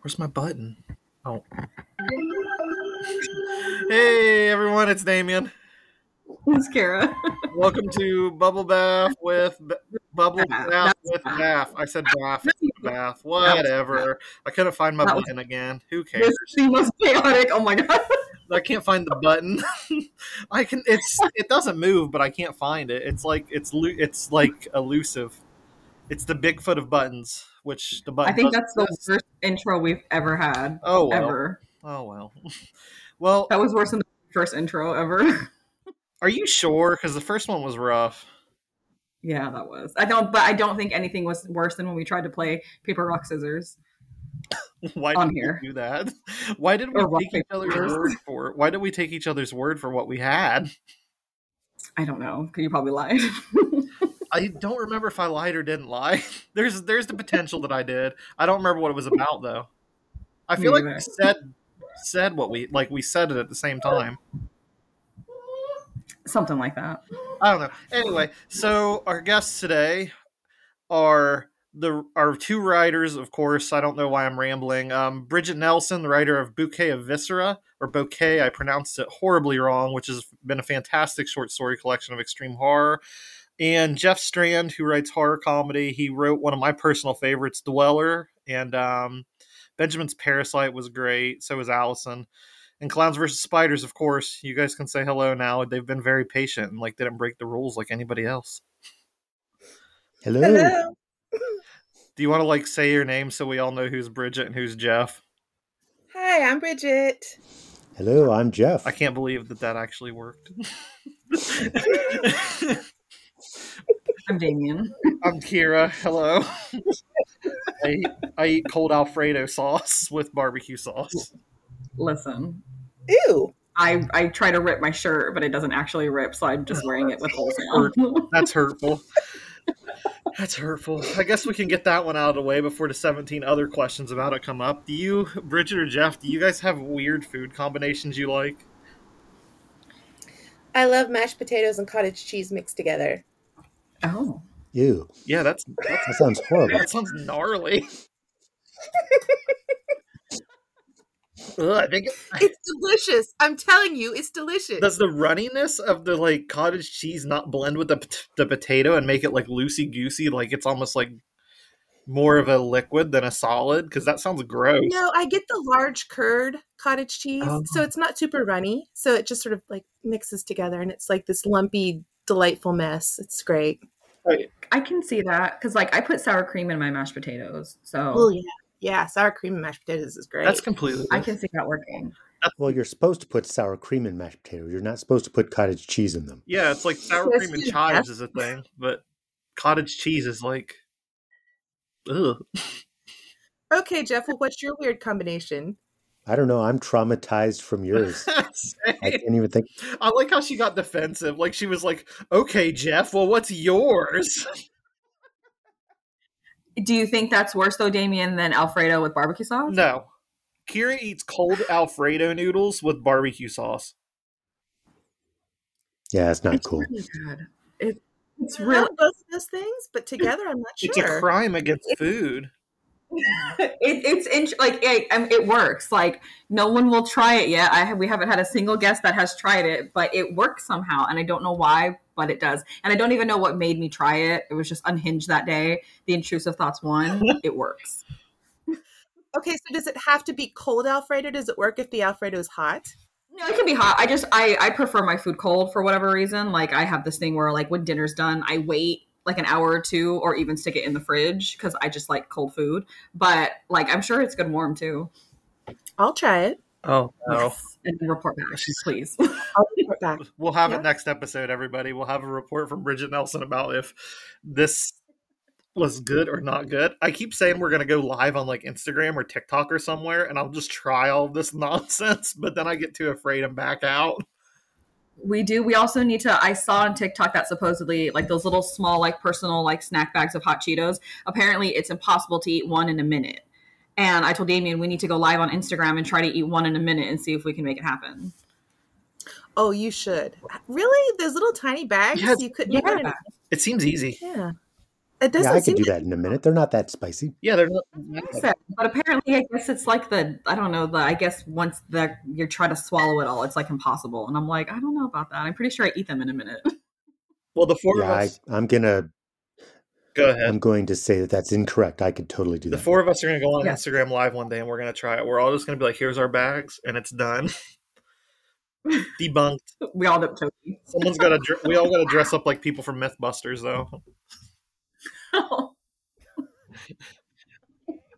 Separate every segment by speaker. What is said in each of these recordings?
Speaker 1: Where's my button? Oh. Hey everyone, it's Damien.
Speaker 2: It's Kara.
Speaker 1: Welcome to Bubble Bath with B- Bubble
Speaker 2: ah,
Speaker 1: Bath.
Speaker 2: Bath
Speaker 1: with
Speaker 2: Bath.
Speaker 1: Bath. I said Bath. Bath. Whatever. I couldn't find my
Speaker 2: That was-
Speaker 1: button again. Who cares?
Speaker 2: This is the most chaotic. Oh my god.
Speaker 1: I can't find the button. I can. It's. It doesn't move, but I can't find it. It's like it's. It's like elusive. It's the Bigfoot of buttons, which the button.
Speaker 2: I think that's the worst intro we've ever had.
Speaker 1: Oh well.
Speaker 2: Ever.
Speaker 1: Oh well. Well,
Speaker 2: That was worse than the first intro ever.
Speaker 1: are you sure? Because the first one was rough.
Speaker 2: yeah, that was. I don't but I don't think anything was worse than when we tried to play paper rock scissors.
Speaker 1: Why did
Speaker 2: here.
Speaker 1: we do that? Why did we
Speaker 2: Or
Speaker 1: take each other's
Speaker 2: scissors.
Speaker 1: word for? Why did we take each other's word for what we had?
Speaker 2: I don't know. Because you probably lied.
Speaker 1: I don't remember if I lied or didn't lie. There's there's the potential that I did. I don't remember what it was about though. I feel like we said said what we like we said it at the same time.
Speaker 2: Something like that.
Speaker 1: I don't know. Anyway, so our guests today are the our two writers, of course. I don't know why I'm rambling. Um, Bridgett Nelson, the writer of Bouquet of Viscera, or Bouquet, I pronounced it horribly wrong, which has been a fantastic short story collection of extreme horror. And Jeff Strand, who writes horror comedy, he wrote one of my personal favorites, Dweller, and um, Benjamin's Parasite was great. So was Allison. And Clowns versus Spiders, of course. You guys can say hello now. They've been very patient and like didn't break the rules like anybody else.
Speaker 3: Hello.
Speaker 4: Hello.
Speaker 1: Do you want to like say your name so we all know who's Bridgett and who's Jeff?
Speaker 4: Hi, I'm Bridgett.
Speaker 3: Hello, I'm Jeff.
Speaker 1: I can't believe that that actually worked.
Speaker 2: I'm Damien.
Speaker 1: I'm Kira. Hello. I eat, I eat cold Alfredo sauce with barbecue sauce.
Speaker 2: Listen.
Speaker 4: Ew.
Speaker 2: I, I try to rip my shirt, but it doesn't actually rip, so I'm just wearing it with holes now.
Speaker 1: That's hurtful. That's hurtful. I guess we can get that one out of the way before the 17 other questions about it come up. Do you, Bridgett or Jeff, do you guys have weird food combinations you like?
Speaker 4: I love mashed potatoes and cottage cheese mixed together.
Speaker 2: Oh.
Speaker 3: Ew,
Speaker 1: Yeah, that's, that's
Speaker 3: that sounds horrible.
Speaker 1: that sounds gnarly. Ugh, I think
Speaker 4: It's delicious. I'm telling you, it's delicious.
Speaker 1: does the runniness of the like cottage cheese not blend with the pot- the potato and make it like loosey goosey? Like it's almost like more of a liquid than a solid. Because that sounds gross.
Speaker 4: no, I get the large curd cottage cheese,
Speaker 1: Oh.
Speaker 4: so it's not super runny. So it just sort of like mixes together, and it's like this lumpy, delightful mess. It's great.
Speaker 2: I can see that because, like, I put sour cream in my mashed potatoes, so
Speaker 4: Oh yeah, yeah. Sour cream and mashed potatoes is great.
Speaker 1: That's completely.
Speaker 2: I can see that working.
Speaker 3: Well, you're supposed to put sour cream in mashed potatoes. You're not supposed to put cottage cheese in them.
Speaker 1: Yeah, it's like sour cream and
Speaker 4: yes.
Speaker 1: chives is a thing, but cottage cheese is like. Ugh.
Speaker 4: okay, Jeff. Well, what's your weird combination?
Speaker 3: I don't know. I'm traumatized from yours. I can't even think.
Speaker 1: I like how she got defensive. Like she was like, "Okay, Jeff. Well, what's yours?"
Speaker 2: Do you think that's worse though, Damien, than Alfredo with barbecue sauce?
Speaker 1: No. Kira eats cold Alfredo noodles with barbecue sauce.
Speaker 3: Yeah, it's not
Speaker 2: it's
Speaker 3: cool.
Speaker 2: really. It, it's
Speaker 4: I
Speaker 2: really
Speaker 4: both of those things, but together, I'm not sure.
Speaker 1: It's a crime against food.
Speaker 2: It, it's in, like it, um, it works. Like no one will try it yet. I have, we haven't had a single guest that has tried it, but it works somehow, and I don't know why, but it does. And I don't even know what made me try it. It was just unhinged that day. The intrusive thoughts won. it works.
Speaker 4: Okay, so does it have to be cold Alfredo? Does it work if the Alfredo is hot?
Speaker 2: No, it can be hot. I just I I prefer my food cold for whatever reason. Like I have this thing where like when dinner's done, I wait like an hour or two, or even stick it in the fridge because I just like cold food. But like I'm sure it's good warm too.
Speaker 4: I'll try it.
Speaker 1: Oh no.
Speaker 2: Yes. And then report back, please.
Speaker 4: I'll report back.
Speaker 1: We'll have
Speaker 4: Yeah.
Speaker 1: it next episode, everybody. We'll have a report from Bridgett Nelson about if this was good or not good. I keep saying we're gonna go live on like Instagram or TikTok or somewhere, and I'll just try all this nonsense, but then I get too afraid and back out.
Speaker 2: We do. We also need to. I saw on TikTok that supposedly like those little small like personal like snack bags of hot Cheetos. Apparently, it's impossible to eat one in a minute. And I told Damien we need to go live on Instagram and try to eat one in a minute and see if we can make it happen.
Speaker 4: Oh, you should. Really? Those little tiny bags?
Speaker 1: Yes.
Speaker 4: You couldn't
Speaker 2: Yeah.
Speaker 1: It seems easy.
Speaker 4: Yeah. It doesn't
Speaker 3: Yeah, I could do
Speaker 4: like-
Speaker 3: that in a minute. They're not that spicy.
Speaker 1: Yeah, they're not.
Speaker 2: So, but apparently, I guess it's like the I don't know the I guess once the you try to swallow it all, it's like impossible. And I'm like, I don't know about that. I'm pretty sure I eat them in a minute.
Speaker 1: Well, the four
Speaker 3: Yeah,
Speaker 1: of us.
Speaker 3: I'm gonna.
Speaker 1: Go ahead.
Speaker 3: I'm going to say that that's incorrect. I could totally do that.
Speaker 1: The four of us are going to go on
Speaker 2: Yeah.
Speaker 1: Instagram Live one day and we're going to try it. We're all just going to be like, here's our bags, and it's done. Debunked.
Speaker 2: we all end up choking.
Speaker 1: Someone's got to. We all got to dress up like people from MythBusters, though.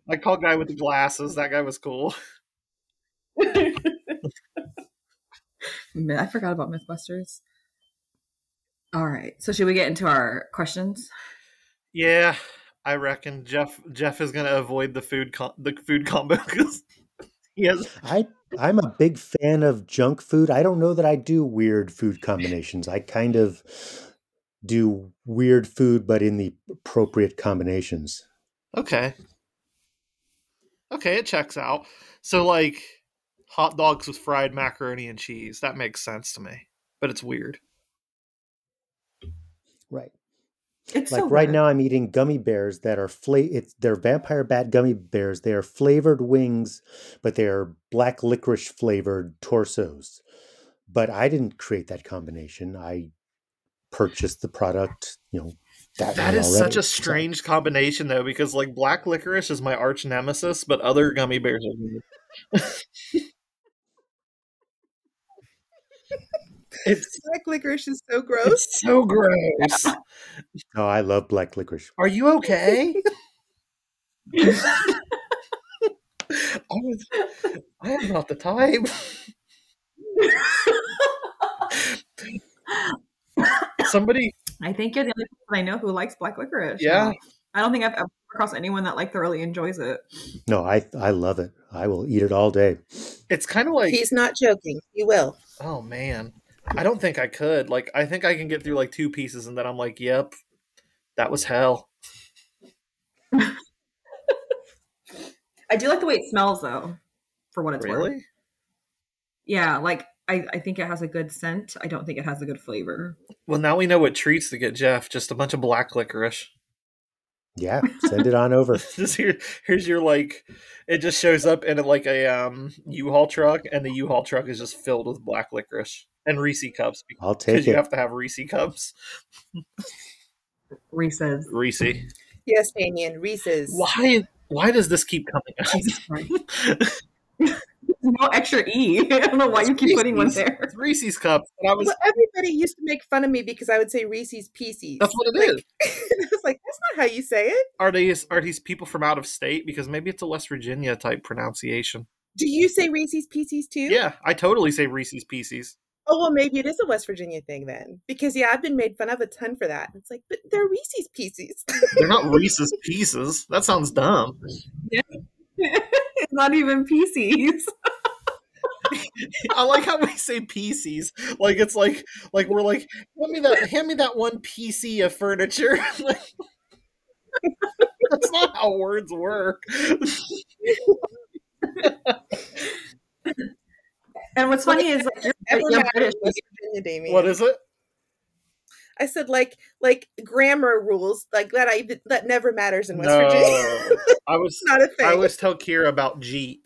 Speaker 1: I call guy with the glasses. That guy was cool.
Speaker 2: I forgot about MythBusters. All right, so should we get into our questions?
Speaker 1: Yeah, I reckon Jeff Jeff is going to avoid the food com- the food combo because he has.
Speaker 3: I I'm a big fan of junk food. I don't know that I do weird food combinations. I kind of do weird food, but in the appropriate combinations.
Speaker 1: Okay. Okay, it checks out. So like hot dogs with fried macaroni and cheese. That makes sense to me. But it's weird.
Speaker 3: Right.
Speaker 2: It's
Speaker 3: Like
Speaker 2: so
Speaker 3: right
Speaker 2: weird.
Speaker 3: now, I'm eating gummy bears that are fla- It's they're vampire bat gummy bears. They are flavored wings, but they are black licorice flavored torsos. But I didn't create that combination. I purchased the product. You know that.
Speaker 1: That
Speaker 3: way
Speaker 1: is such
Speaker 3: already.
Speaker 1: a
Speaker 3: So-
Speaker 1: strange combination though, because like black licorice is my arch nemesis, but other gummy bears are good. it's
Speaker 4: Black licorice is so gross.
Speaker 1: it's so gross.
Speaker 3: Oh, I love black licorice.
Speaker 1: Are you okay? I was I am not the type. Somebody
Speaker 2: I think you're the only person I know who likes black licorice.
Speaker 1: Yeah.
Speaker 2: I don't think I've ever come across anyone that like thoroughly enjoys it.
Speaker 3: No, I I love it. I will eat it all day.
Speaker 1: it's kind of like
Speaker 4: He's not joking. He will.
Speaker 1: Oh man, I don't think I could. Like, I think I can get through like two pieces, and then I'm like, "Yep, that was hell."
Speaker 2: I do like the way it smells though, for what it's worth.
Speaker 1: Really?
Speaker 2: Yeah, like I, I think it has a good scent. I don't think it has a good flavor.
Speaker 1: Well, now we know what treats to get Jeff. Just a bunch of black licorice.
Speaker 3: Yeah, send it on over.
Speaker 1: just here, here's your like. It just shows up in like a um U-Haul truck, and the U-Haul truck is just filled with black licorice and Reese cups
Speaker 3: I'll
Speaker 1: because
Speaker 3: take
Speaker 1: you have to have Reese cups.
Speaker 2: Reese's.
Speaker 1: Reese,
Speaker 4: Yes, Damien. Reese's.
Speaker 1: why? Why does this keep coming
Speaker 2: Jesus Christ. no extra E. I don't know why you keep putting one there.
Speaker 1: It's Reese's cups. And I was.
Speaker 4: Well, everybody used to make fun of me because I would say Reese's Pieces.
Speaker 1: That's what it is.
Speaker 4: I was like, that's not how you say it.
Speaker 1: Are these are these people from out of state? Because maybe it's a West Virginia type pronunciation.
Speaker 4: Do you say Reese's Pieces too?
Speaker 1: Yeah, I totally say Reese's Pieces.
Speaker 4: Oh well, maybe it is a West Virginia thing then, because yeah, I've been made fun of a ton for that. It's like, but they're Reese's Pieces.
Speaker 1: They're not Reese's Pieces. That sounds dumb.
Speaker 2: it's not even PCs.
Speaker 1: I like how we say PCs. Like it's like like we're like hand me that hand me that one PC of furniture. That's not how words work.
Speaker 2: And what's funny is like you're, you're
Speaker 4: matter
Speaker 2: British.
Speaker 4: in Virginia, Damien.
Speaker 1: What is it?
Speaker 4: I said like like grammar rules like that. I that never matters in West
Speaker 1: No.
Speaker 4: Virginia.
Speaker 1: I was
Speaker 4: not a thing.
Speaker 1: I always tell Kira about Jeet.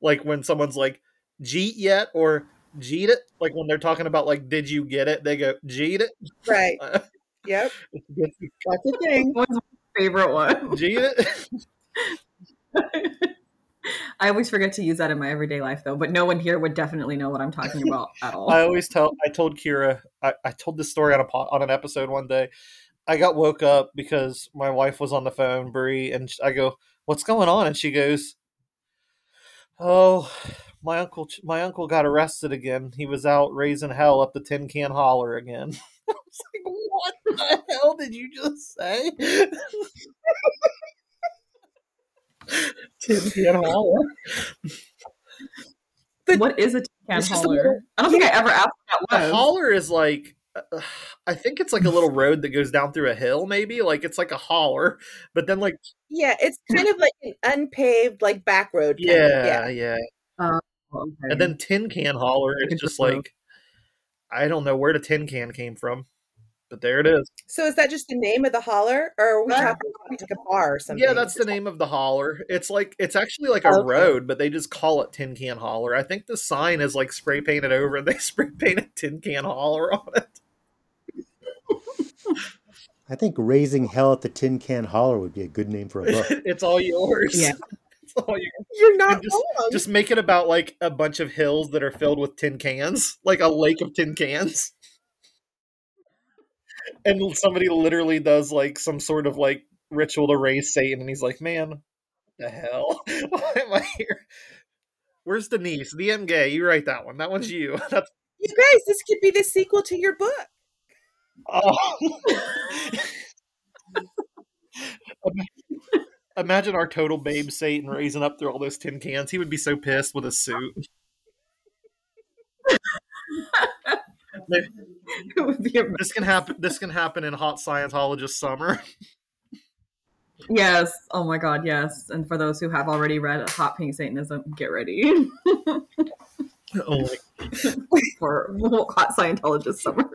Speaker 1: Like when someone's like, Jeet yet? Or Jeet it? Like when they're talking about like, did you get it? They go, Jeet it?
Speaker 4: right. Uh, yep.
Speaker 1: That's a thing.
Speaker 2: One's my favorite one.
Speaker 1: Jeet it?
Speaker 2: I always forget to use that in my everyday life though, but no one here would definitely know what I'm talking about at all.
Speaker 1: I always tell. I told Kira. I, I told this story on a po- on an episode one day. I got woke up because my wife was on the phone, Brie, and I go, "What's going on?" And she goes, "Oh, my uncle. My uncle got arrested again. He was out raising hell up the tin can holler again." I was like, "What the hell did you just say?" tin can holler.
Speaker 2: what is a tin can
Speaker 1: It's just a
Speaker 2: hauler?
Speaker 1: little-
Speaker 2: I don't think I ever asked what
Speaker 1: The
Speaker 2: that was.
Speaker 1: holler is like, uh, I think it's like a little road that goes down through a hill. Maybe like it's like a holler, but then like
Speaker 4: Yeah, it's kind of like an unpaved like back road. Yeah,
Speaker 1: yeah,
Speaker 4: Of,
Speaker 1: yeah,
Speaker 2: Okay.
Speaker 1: And then tin can holler is just
Speaker 2: just
Speaker 1: like I don't know where the tin can came from. But there it is.
Speaker 4: So is that just the name of the holler, or are we talking like a bar or something?
Speaker 1: Yeah, that's the name of the holler. It's like it's actually like a
Speaker 4: Okay.
Speaker 1: road, but they just call it Tin Can Holler. I think the sign is like spray painted over, and they spray painted Tin Can Holler on it.
Speaker 3: I think Raising Hell at the Tin Can Holler would be a good name for a book.
Speaker 1: it's all yours.
Speaker 2: Yeah.
Speaker 4: You're not
Speaker 1: just,
Speaker 4: wrong.
Speaker 1: just make it about like a bunch of hills that are filled with tin cans, like a lake of tin cans. And somebody literally does like some sort of like ritual to raise Satan, and he's like, "Man, the hell? Why am I here? Where's Denise? The M gay. You write that one. That one's you. That's
Speaker 4: you guys, this could be the sequel to your book.
Speaker 1: oh. Ima- Imagine our total babe Satan raising up through all those tin cans. He would be so pissed with a suit.
Speaker 2: it would be a
Speaker 1: This can happen. This can happen in Hot Scientologist Summer.
Speaker 2: Yes. Oh my God. Yes. And for those who have already read Hot Pink Satanism, get ready
Speaker 1: Oh my
Speaker 2: for Hot Scientologist Summer.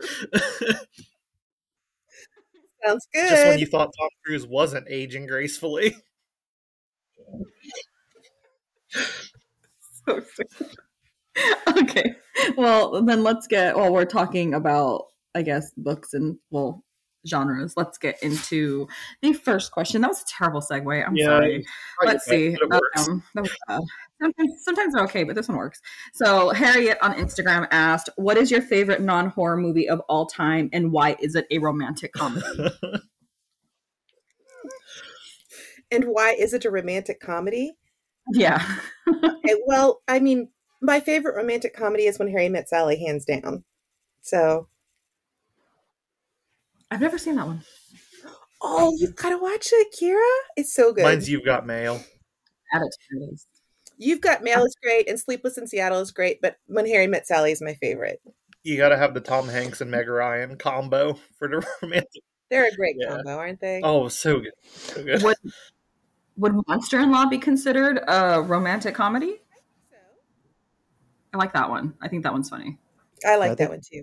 Speaker 4: Sounds good.
Speaker 1: Just when you thought Tom Cruise wasn't aging gracefully.
Speaker 2: So okay. Well, then let's get. Well, we're talking about, I guess, books and well genres. Let's get into the first question. That was a terrible segue. I'm
Speaker 1: Yeah,
Speaker 2: sorry. Let's see.
Speaker 1: it.
Speaker 2: Um, that was bad. Sometimes, sometimes they're okay, but this one works. So Harriet on Instagram asked, "What is your favorite non-horror movie of all time, and why is it a romantic comedy?"
Speaker 4: and why is it a romantic comedy?
Speaker 2: Yeah.
Speaker 4: Okay, well, I mean, my favorite romantic comedy is When Harry Met Sally, hands down. So,
Speaker 2: I've never seen that one.
Speaker 4: oh, you've got to watch it, Kira. It's so good.
Speaker 1: Mine's You've Got Mail.
Speaker 2: Add it to your list.
Speaker 4: You've Got Mail is great, and Sleepless in Seattle is great, but When Harry Met Sally is my favorite.
Speaker 1: You got to have the Tom Hanks and Meg Ryan combo for the romantic.
Speaker 4: They're a great
Speaker 1: Yeah.
Speaker 4: combo, aren't they?
Speaker 1: Oh, so good, so good.
Speaker 2: Would would Monster in Law be considered a romantic comedy? I like that one. I think that one's funny.
Speaker 4: I like
Speaker 3: I
Speaker 4: that one too.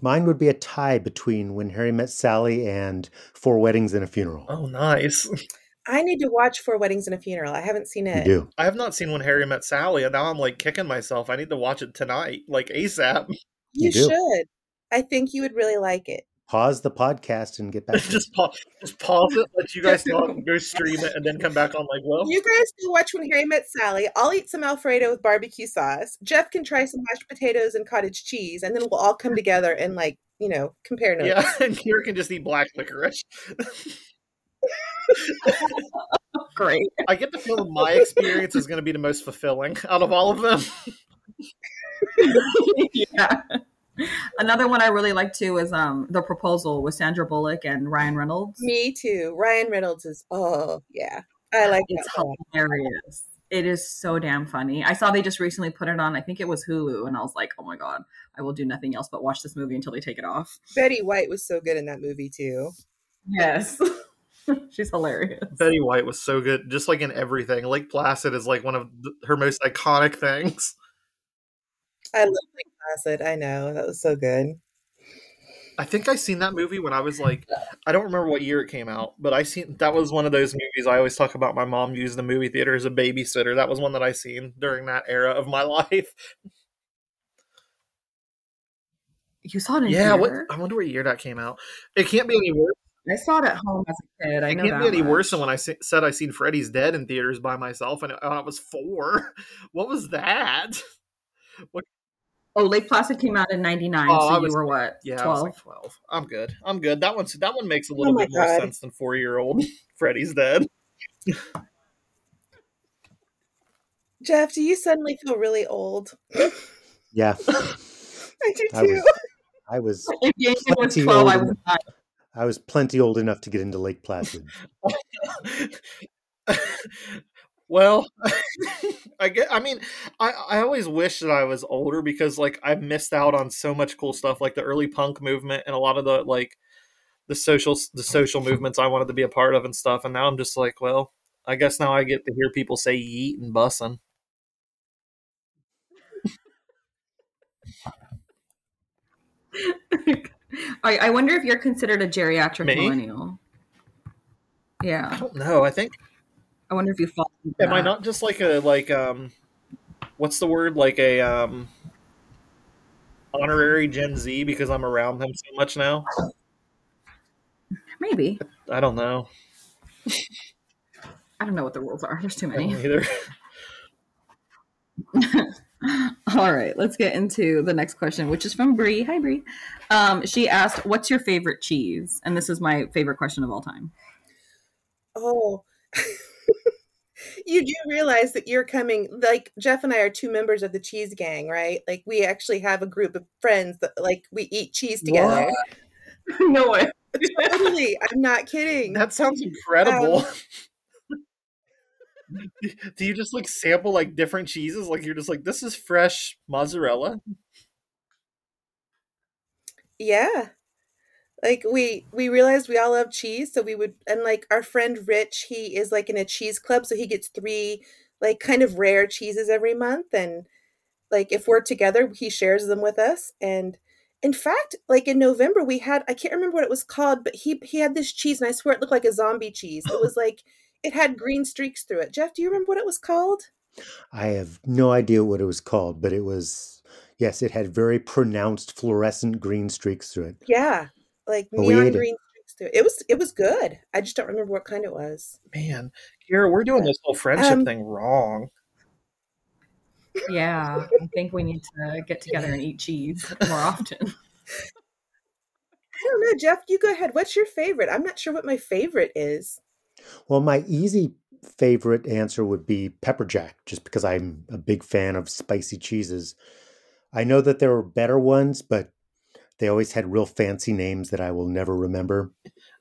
Speaker 3: Mine would be a tie between When Harry Met Sally and Four Weddings and a Funeral.
Speaker 1: Oh, nice.
Speaker 4: I need to watch Four Weddings and a Funeral. I haven't seen
Speaker 3: you
Speaker 4: it.
Speaker 3: do.
Speaker 1: I have not seen When Harry Met Sally, and now I'm like kicking myself. I need to watch it tonight, like ASAP.
Speaker 4: You,
Speaker 3: You
Speaker 4: should. I think you would really like it.
Speaker 3: Pause the podcast and get back.
Speaker 1: just pause, just pause it, let you guys talk, go stream it, and then come back on. Like, well,
Speaker 4: You guys can watch When Harry Met Sally. I'll eat some Alfredo with barbecue sauce. Jeff can try some mashed potatoes and cottage cheese, and then we'll all come together and like you know compare notes.
Speaker 1: yeah, and Kira can just eat black licorice.
Speaker 2: Great.
Speaker 1: I get the feeling my experience is going to be the most fulfilling out of all of them.
Speaker 2: yeah. Another one I really like too is um The Proposal with Sandra Bullock and Ryan Reynolds.
Speaker 4: Me too. Ryan Reynolds is oh yeah. I like it.
Speaker 2: It's
Speaker 4: that
Speaker 2: hilarious. It is so damn funny. I saw they just recently put it on. I think it was Hulu, and I was like, "Oh my god, I will do nothing else but watch this movie until they take it off."
Speaker 4: Betty White was so good in that movie too.
Speaker 2: Yes, she's hilarious.
Speaker 1: Betty White was so good, just like in everything. Lake Placid is like one of th- her most iconic things.
Speaker 4: I love Lake Placid. I know that was so good.
Speaker 1: I think I seen that movie when I was like, I don't remember what year it came out, but I seen that was one of those movies I always talk about. My mom used the movie theater as a babysitter. That was one that I seen during that era of my life.
Speaker 2: You saw it in
Speaker 1: yeah, what. I wonder what year that came out. It can't be any worse.
Speaker 2: I saw it at home as a kid. I
Speaker 1: It
Speaker 2: know
Speaker 1: can't
Speaker 2: that
Speaker 1: be any
Speaker 2: much.
Speaker 1: worse than when I se- said I seen Freddy's Dead in theaters by myself, and uh, I was four. What was that?
Speaker 2: Oh, Lake Placid came out in '99,
Speaker 1: Oh, I
Speaker 2: so you were what?
Speaker 1: Yeah, I was
Speaker 2: twelve.
Speaker 1: like twelve. I'm good. I'm good. That one's that one makes a oh little
Speaker 4: Oh my
Speaker 1: bit more sense than four year old Freddy's Dead.
Speaker 4: Jeff, do you suddenly feel really old?
Speaker 3: Yeah,
Speaker 4: I do
Speaker 3: I
Speaker 4: too.
Speaker 3: was. I was.
Speaker 2: If Damien was
Speaker 3: Plenty
Speaker 2: twelve, I
Speaker 3: old
Speaker 2: was
Speaker 3: enough. I was plenty old enough to get into Lake Placid.
Speaker 1: Well, I get. I mean, I I always wish that I was older because like I missed out on so much cool stuff, like the early punk movement and a lot of the like the social the social movements I wanted to be a part of and stuff. And now I'm just like, well, I guess now I get to hear people say yeet and bussin'.
Speaker 2: I, I wonder if you're considered a geriatric
Speaker 1: Me?
Speaker 2: millennial. Yeah.
Speaker 1: I don't know. I think
Speaker 2: I wonder if you fall. into
Speaker 1: am I not just like a like um, what's the word like a um, honorary Gen Z because I'm around them so much now.
Speaker 2: Maybe
Speaker 1: I don't know.
Speaker 2: I don't know what the rules are. There's too many.
Speaker 1: either.
Speaker 2: All right, let's get into the next question, which is from Bree. Hi, Bree. Um, she asked, "What's your favorite cheese?" And this is my favorite question of all time.
Speaker 4: Oh. you do realize that you're coming like Jeff and I are two members of the cheese gang, right? Like we actually have a group of friends that like we eat cheese together.
Speaker 2: no way.
Speaker 4: Totally. I'm not kidding.
Speaker 1: That sounds incredible. Um, do you just like sample like different cheeses? Like you're just like, this is fresh mozzarella.
Speaker 4: Yeah. Like we we realized we all love cheese, so we would and like our friend Rich, he is like in a cheese club, so he gets three like kind of rare cheeses every month and like if we're together, he shares them with us and in fact, like in November we had I can't remember what it was called, but he he had this cheese and I swear it looked like a zombie cheese. It was like it had green streaks through it. Jeff, do you remember what it was called?
Speaker 3: I have no idea what it was called, but it was yes, it had very pronounced fluorescent green streaks through it.
Speaker 4: Yeah. Like
Speaker 3: But we
Speaker 4: neon green streaks through it. It was it was good. I just don't remember what kind it was.
Speaker 1: Man, Kira, we're doing this whole friendship
Speaker 4: Um,
Speaker 1: thing wrong.
Speaker 2: Yeah, I think we need to get together and eat cheese more often.
Speaker 4: I don't know, Jeff. You go ahead. What's your favorite? I'm not sure what my favorite is.
Speaker 3: Well, my easy favorite answer would be pepper jack, just because I'm a big fan of spicy cheeses. I know that there are better ones, but they always had real fancy names that I will never remember.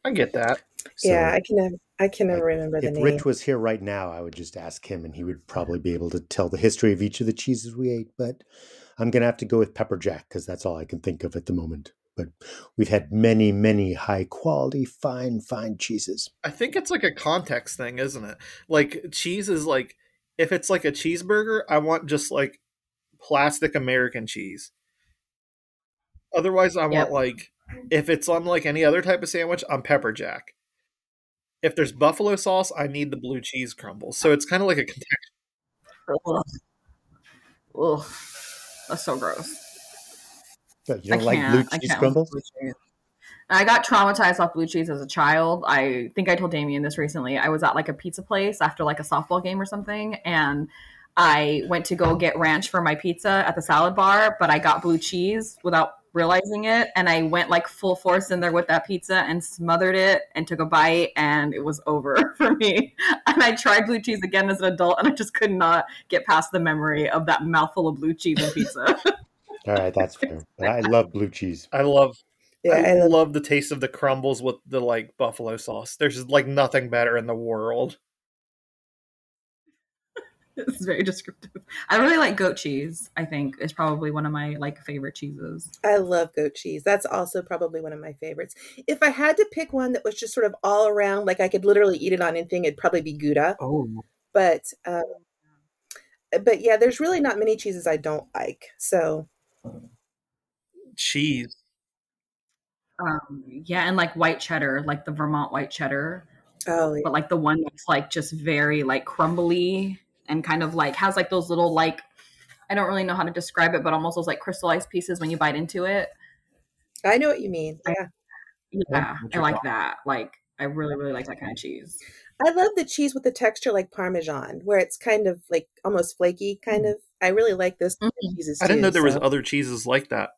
Speaker 1: I get that.
Speaker 3: So
Speaker 4: yeah, I can never, I can never
Speaker 3: like,
Speaker 4: remember the
Speaker 3: if
Speaker 4: name.
Speaker 3: If Rich was here right now, I would just ask him, and he would probably be able to tell the history of each of the cheeses we ate. But I'm gonna have to go with pepper jack because that's all I can think of at the moment. But we've had many, many high quality, fine, fine cheeses.
Speaker 1: I think it's like a context thing, isn't it? Like cheese is like if it's like a cheeseburger, I want just like plastic American cheese. Otherwise, I
Speaker 2: Yep.
Speaker 1: want like if it's on like any other type of sandwich, I'm pepper jack. If there's buffalo sauce, I need the blue cheese crumbles. So it's kind of like a context.
Speaker 2: Ugh. Ugh. That's so gross.
Speaker 3: But you don't like blue cheese
Speaker 2: can't
Speaker 3: crumbles?
Speaker 2: blue cheese. I got traumatized off blue cheese as a child. I think I told Damien this recently. I was at like a pizza place after like a softball game or something, and I went to go get ranch for my pizza at the salad bar, but I got blue cheese without realizing it, and I went like full force in there with that pizza and smothered it and took a bite, and it was over for me. And I tried blue cheese again as an adult, and I just could not get past the memory of that mouthful of blue cheese and pizza.
Speaker 3: All right, that's fair. But I love blue cheese.
Speaker 1: I love
Speaker 4: yeah,
Speaker 1: I,
Speaker 4: I love,
Speaker 1: love the taste of the crumbles with the like buffalo sauce. There's like nothing better in the world.
Speaker 2: This is very descriptive. I really like goat cheese. I think is probably one of my like favorite cheeses.
Speaker 4: I love goat cheese. That's also probably one of my favorites. If I had to pick one that was just sort of all around, like I could literally eat it on anything, it'd probably be Gouda.
Speaker 1: Oh,
Speaker 4: But, um, but yeah, there's really not many cheeses I don't like. So
Speaker 1: cheese.
Speaker 2: Um, yeah, and like white cheddar, like the Vermont white cheddar,
Speaker 4: oh,
Speaker 2: but like the one that's like just very like crumbly and kind of like has like those little like I don't really know how to describe it, but almost those like crystallized pieces when you bite into it.
Speaker 4: I know what you mean. Yeah.
Speaker 2: Yeah, I like that. Like I really really like that kind of cheese.
Speaker 4: I love the cheese with the texture like Parmesan, where it's kind of like almost flaky, kind of. I really like those kind of
Speaker 2: Mhm.
Speaker 4: cheeses.
Speaker 1: I didn't
Speaker 4: too,
Speaker 1: know there was other cheeses like that.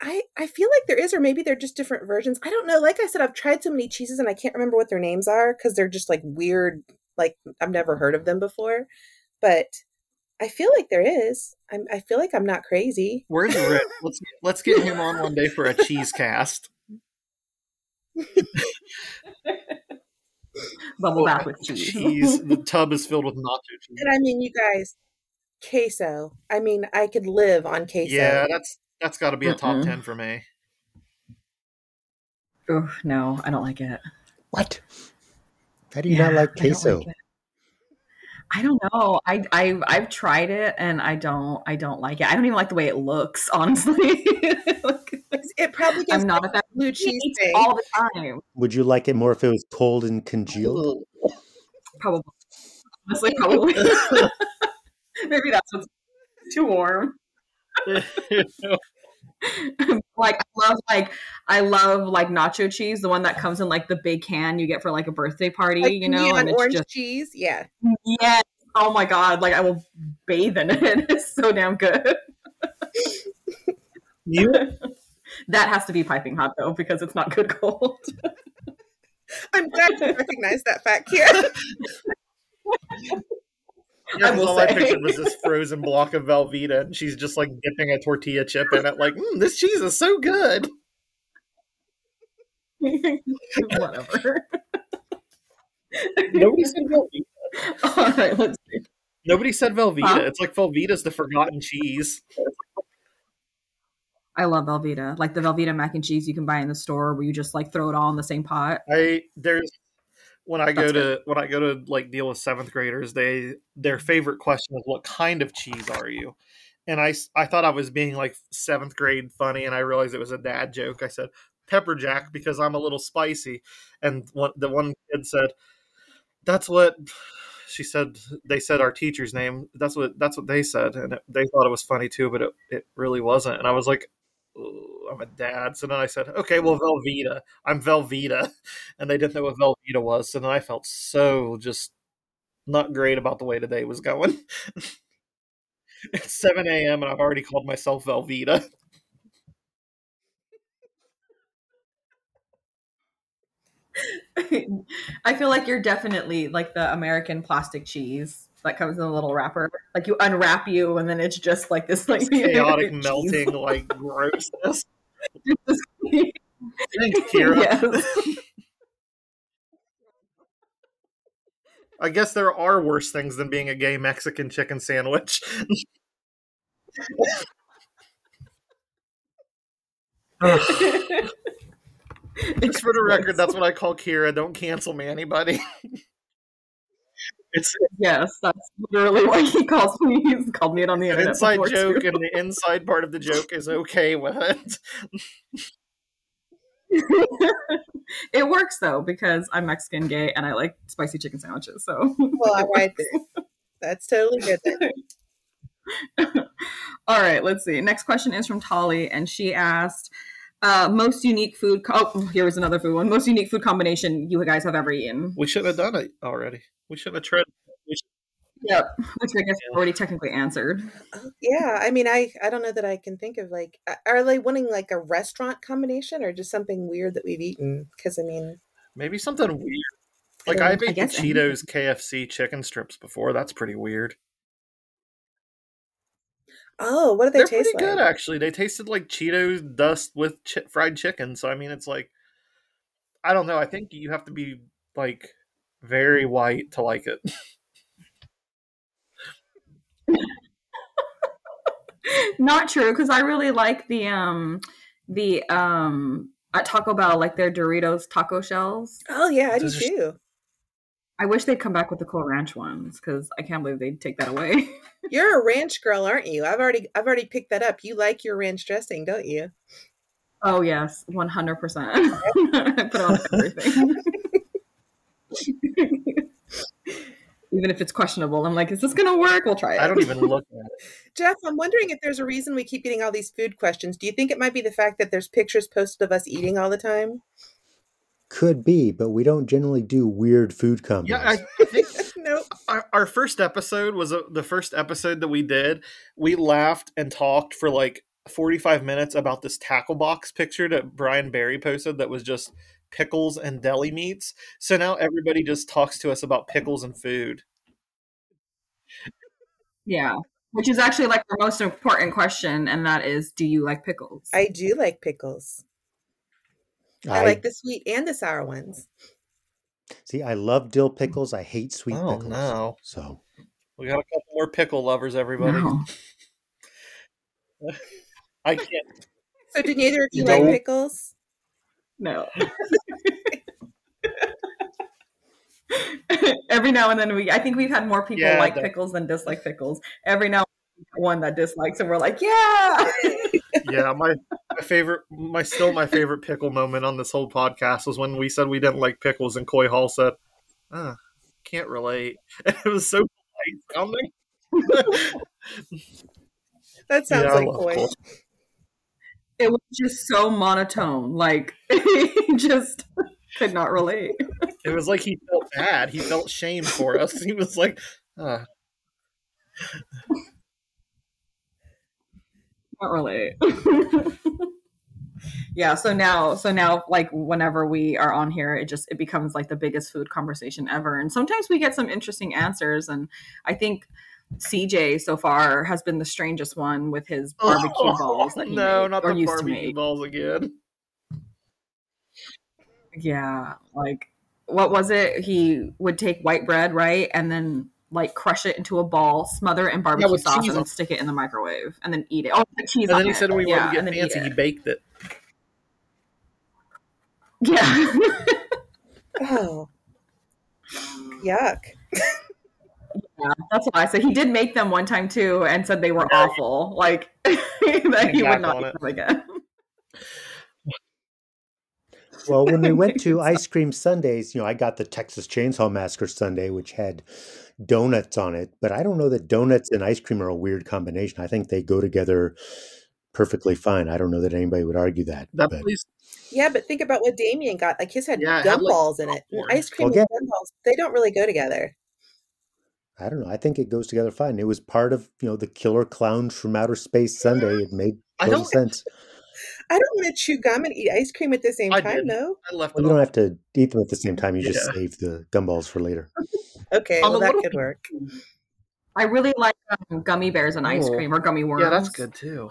Speaker 4: I, I feel like there is, or maybe they're just different versions. I don't know. Like I said, I've tried so many cheeses and I can't remember what their names are because they're just like weird. Like I've never heard of them before. But I feel like there is. I'm, I feel like I'm not crazy.
Speaker 1: Where's Rick? let's let's get him on one day for a cheese cast.
Speaker 2: Bubble bath with cheese.
Speaker 1: Cheese. The tub is filled with nacho cheese.
Speaker 4: And I mean, you guys, queso. I mean, I could live on queso.
Speaker 1: Yeah, that's that's got to be a top
Speaker 2: Mm-mm.
Speaker 1: ten for me.
Speaker 2: Ooh, no, I don't like it.
Speaker 3: What? How do you not like
Speaker 2: I don't
Speaker 3: queso?
Speaker 2: I don't know. I I I've tried it and I don't I don't like it. I don't even like the way it looks, honestly. like,
Speaker 4: It probably gives
Speaker 2: I'm not at that
Speaker 4: blue cheese
Speaker 2: cheese
Speaker 4: thing.
Speaker 2: all the time.
Speaker 3: Would you like it more if it was cold and congealed?
Speaker 2: Probably. Honestly, probably. Maybe that's what's too warm. like I love like I love like nacho cheese, the one that comes in like the big can you get for like a birthday party,
Speaker 4: Like
Speaker 2: you know,
Speaker 4: neon
Speaker 2: and it's
Speaker 4: orange
Speaker 2: just
Speaker 4: cheese. Yeah.
Speaker 2: yes. Oh my god, like I will bathe in it. It's so damn good.
Speaker 1: you
Speaker 2: That has to be piping hot though, because it's not good cold.
Speaker 4: I'm glad you recognize that fact, Kira.
Speaker 1: Yeah, 'cause
Speaker 2: will
Speaker 1: all I
Speaker 2: say.
Speaker 1: pictured was this frozen block of Velveeta, and she's just like dipping a tortilla chip in it, like, mm, this cheese is so good.
Speaker 2: Whatever.
Speaker 1: Nobody said Velveeta.
Speaker 2: All right, let's see.
Speaker 1: Nobody said Velveeta.
Speaker 2: Huh?
Speaker 1: It's like Velveeta's the forgotten cheese.
Speaker 2: I love Velveeta. Like the Velveeta mac and cheese you can buy in the store where you just like throw it all in the same pot.
Speaker 1: I there's when I go
Speaker 2: That's
Speaker 1: to when I go to like deal with seventh graders, they their favorite question is what kind of cheese are you? And I I thought I was being like seventh grade funny, and I realized it was a dad joke. I said pepper jack because I'm a little spicy, and one, the one kid said, "That's what." She said they said our teacher's name. That's what that's what they said, and it, they thought it was funny too, but it, it really wasn't. And I was like, "Ooh, I'm a dad. So then I said, okay, well, Velveeta. I'm Velveeta. And they didn't know what Velveeta was. So then I felt so just not great about the way today was going. it's 7 a.m. and I've already called myself Velveeta.
Speaker 2: I feel like you're definitely like the American plastic cheese that comes in a little wrapper. Like you unwrap you, and then it's just like this like
Speaker 1: Chaotic melting, like grossness. Thanks, Kira.
Speaker 2: yes.
Speaker 1: I guess there are worse things than being a gay Mexican chicken sandwich. Just for the record, that's what I call Kira. Don't cancel me, anybody. It's
Speaker 2: yes, that's literally what he calls me. He's called me it on the internet.
Speaker 1: inside joke,
Speaker 2: too.
Speaker 1: and the inside part of the joke is okay with it.
Speaker 2: it works though because I'm Mexican gay and I like spicy chicken sandwiches. So
Speaker 4: Well, all right then. That's totally good then.
Speaker 2: All right, let's see. Next question is from Tolly, and she asked, uh, "Most unique food." Co- oh, here was another food one. Most unique food combination you guys have ever eaten?
Speaker 1: We shouldn't have done it already. We shouldn't have tried. We should,
Speaker 2: Yep, which I guess we already technically answered.
Speaker 4: Yeah, I mean, I I don't know that I can think of like, are they wanting like a restaurant combination or just something weird that we've eaten? Because I mean,
Speaker 1: maybe something weird. Like
Speaker 4: I
Speaker 1: I've eaten
Speaker 2: guess
Speaker 1: Cheetos KFC chicken strips before. That's pretty weird.
Speaker 4: Oh, what do they
Speaker 1: They're
Speaker 4: taste
Speaker 1: pretty
Speaker 4: like?
Speaker 1: good, actually. They tasted like Cheetos dust with chi- fried chicken. So I mean, it's like I don't know. I think you have to be like very white to like it.
Speaker 2: Not true, because I really like the um the um at Taco Bell like their Doritos taco shells.
Speaker 4: Oh yeah, I do
Speaker 1: Those are-
Speaker 4: too.
Speaker 2: I wish they'd come back with the Cool Ranch ones because I can't believe they'd take that away.
Speaker 4: You're a ranch girl, aren't you? I've already I've already picked that up. You like your ranch dressing, don't you?
Speaker 2: Oh yes, one hundred percent. I put on everything, even if it's questionable. I'm like, is this gonna work? We'll try it.
Speaker 1: I don't even look at it.
Speaker 4: Jeff, I'm wondering if there's a reason we keep getting all these food questions. Do you think it might be the fact that there's pictures posted of us eating all the time?
Speaker 3: Could be, but we don't generally do weird food combos.
Speaker 1: Yeah, I, I think
Speaker 4: nope.
Speaker 1: our, our first episode was a, the first episode that we did. We laughed and talked for like 45 minutes about this tackle box picture that Brian Barry posted that was just pickles and deli meats. So now everybody just talks to us about pickles and food.
Speaker 2: Yeah, which is actually like the most important question, and that is, do you like pickles?
Speaker 4: I do like pickles. I,
Speaker 3: I
Speaker 4: like the sweet and the sour ones.
Speaker 3: see. I love dill mm. pickles. I hate sweet
Speaker 1: Oh,
Speaker 3: pickles.
Speaker 1: no.
Speaker 3: So
Speaker 1: We got a couple more pickle lovers, everybody.
Speaker 2: No.
Speaker 1: I can't.
Speaker 4: So do neither of you
Speaker 1: No.
Speaker 4: like pickles?
Speaker 2: No. Every now and then we I think we've had more people
Speaker 1: Yeah,
Speaker 2: like
Speaker 1: that-
Speaker 2: pickles than dislike pickles. Every now and then one that dislikes and we're like, yeah.
Speaker 1: yeah, my my favorite, my still my favorite pickle moment on this whole podcast was when we said we didn't like pickles, and Coy Hall said, uh, "Can't relate." And it was so polite sounding.
Speaker 4: That sounds
Speaker 1: Yeah,
Speaker 4: like
Speaker 1: love
Speaker 4: Coy.
Speaker 1: Coy.
Speaker 2: it was just so monotone. Like he just could not relate.
Speaker 1: It was like he felt bad. He felt shame for us. He was like, uh,
Speaker 2: Not relate. yeah, so now so now like whenever we are on here, it just it becomes like the biggest food conversation ever. And sometimes we get some interesting answers. And I think CJ so far has been the strangest one with his oh, barbecue balls that he
Speaker 1: no,
Speaker 2: made,
Speaker 1: not
Speaker 2: or
Speaker 1: the
Speaker 2: used
Speaker 1: barbecue balls again.
Speaker 2: Yeah, like what was it? He would take white bread, right, and then like crush it into a ball, smother it in barbecue
Speaker 1: with
Speaker 2: sauce, and then stick it in the microwave, and then eat it. Oh, the cheese
Speaker 1: And
Speaker 2: on
Speaker 1: then he
Speaker 2: it.
Speaker 1: said when we
Speaker 2: yeah,
Speaker 1: wanted to get fancy, he baked it.
Speaker 2: Yeah.
Speaker 4: Oh. Yuck.
Speaker 2: Yeah, that's why. So he did make them one time too, and said they were awful. Like that he would not
Speaker 1: on
Speaker 2: eat
Speaker 1: it.
Speaker 2: them again.
Speaker 3: Well, when we went to ice cream Sundays, you know, I got the Texas Chainsaw Massacre Sunday, which had donuts on it. But I don't know that donuts and ice cream are a weird combination. I think they go together perfectly fine. I don't know that anybody would argue that.
Speaker 1: That
Speaker 3: but
Speaker 1: place,
Speaker 4: Yeah, but think about what Damien got. Like his had
Speaker 1: Yeah, it like,
Speaker 4: gumballs in it. And ice cream
Speaker 3: Well,
Speaker 4: and gumballs, they don't really go together.
Speaker 3: I don't know. I think it goes together fine. It was part of you know the Killer Clowns from Outer Space Sunday. It made
Speaker 1: I
Speaker 3: total
Speaker 1: don't-
Speaker 3: sense.
Speaker 4: I don't want to chew gum and eat ice cream at the same
Speaker 1: I
Speaker 4: time,
Speaker 1: did.
Speaker 4: though.
Speaker 1: I left
Speaker 3: Well, you don't have to eat them at the same time. You just save the gumballs for later.
Speaker 4: Okay, well that could work.
Speaker 2: I really like um, gummy bears and ice
Speaker 1: Oh.
Speaker 2: cream or gummy worms.
Speaker 1: Yeah, that's good too.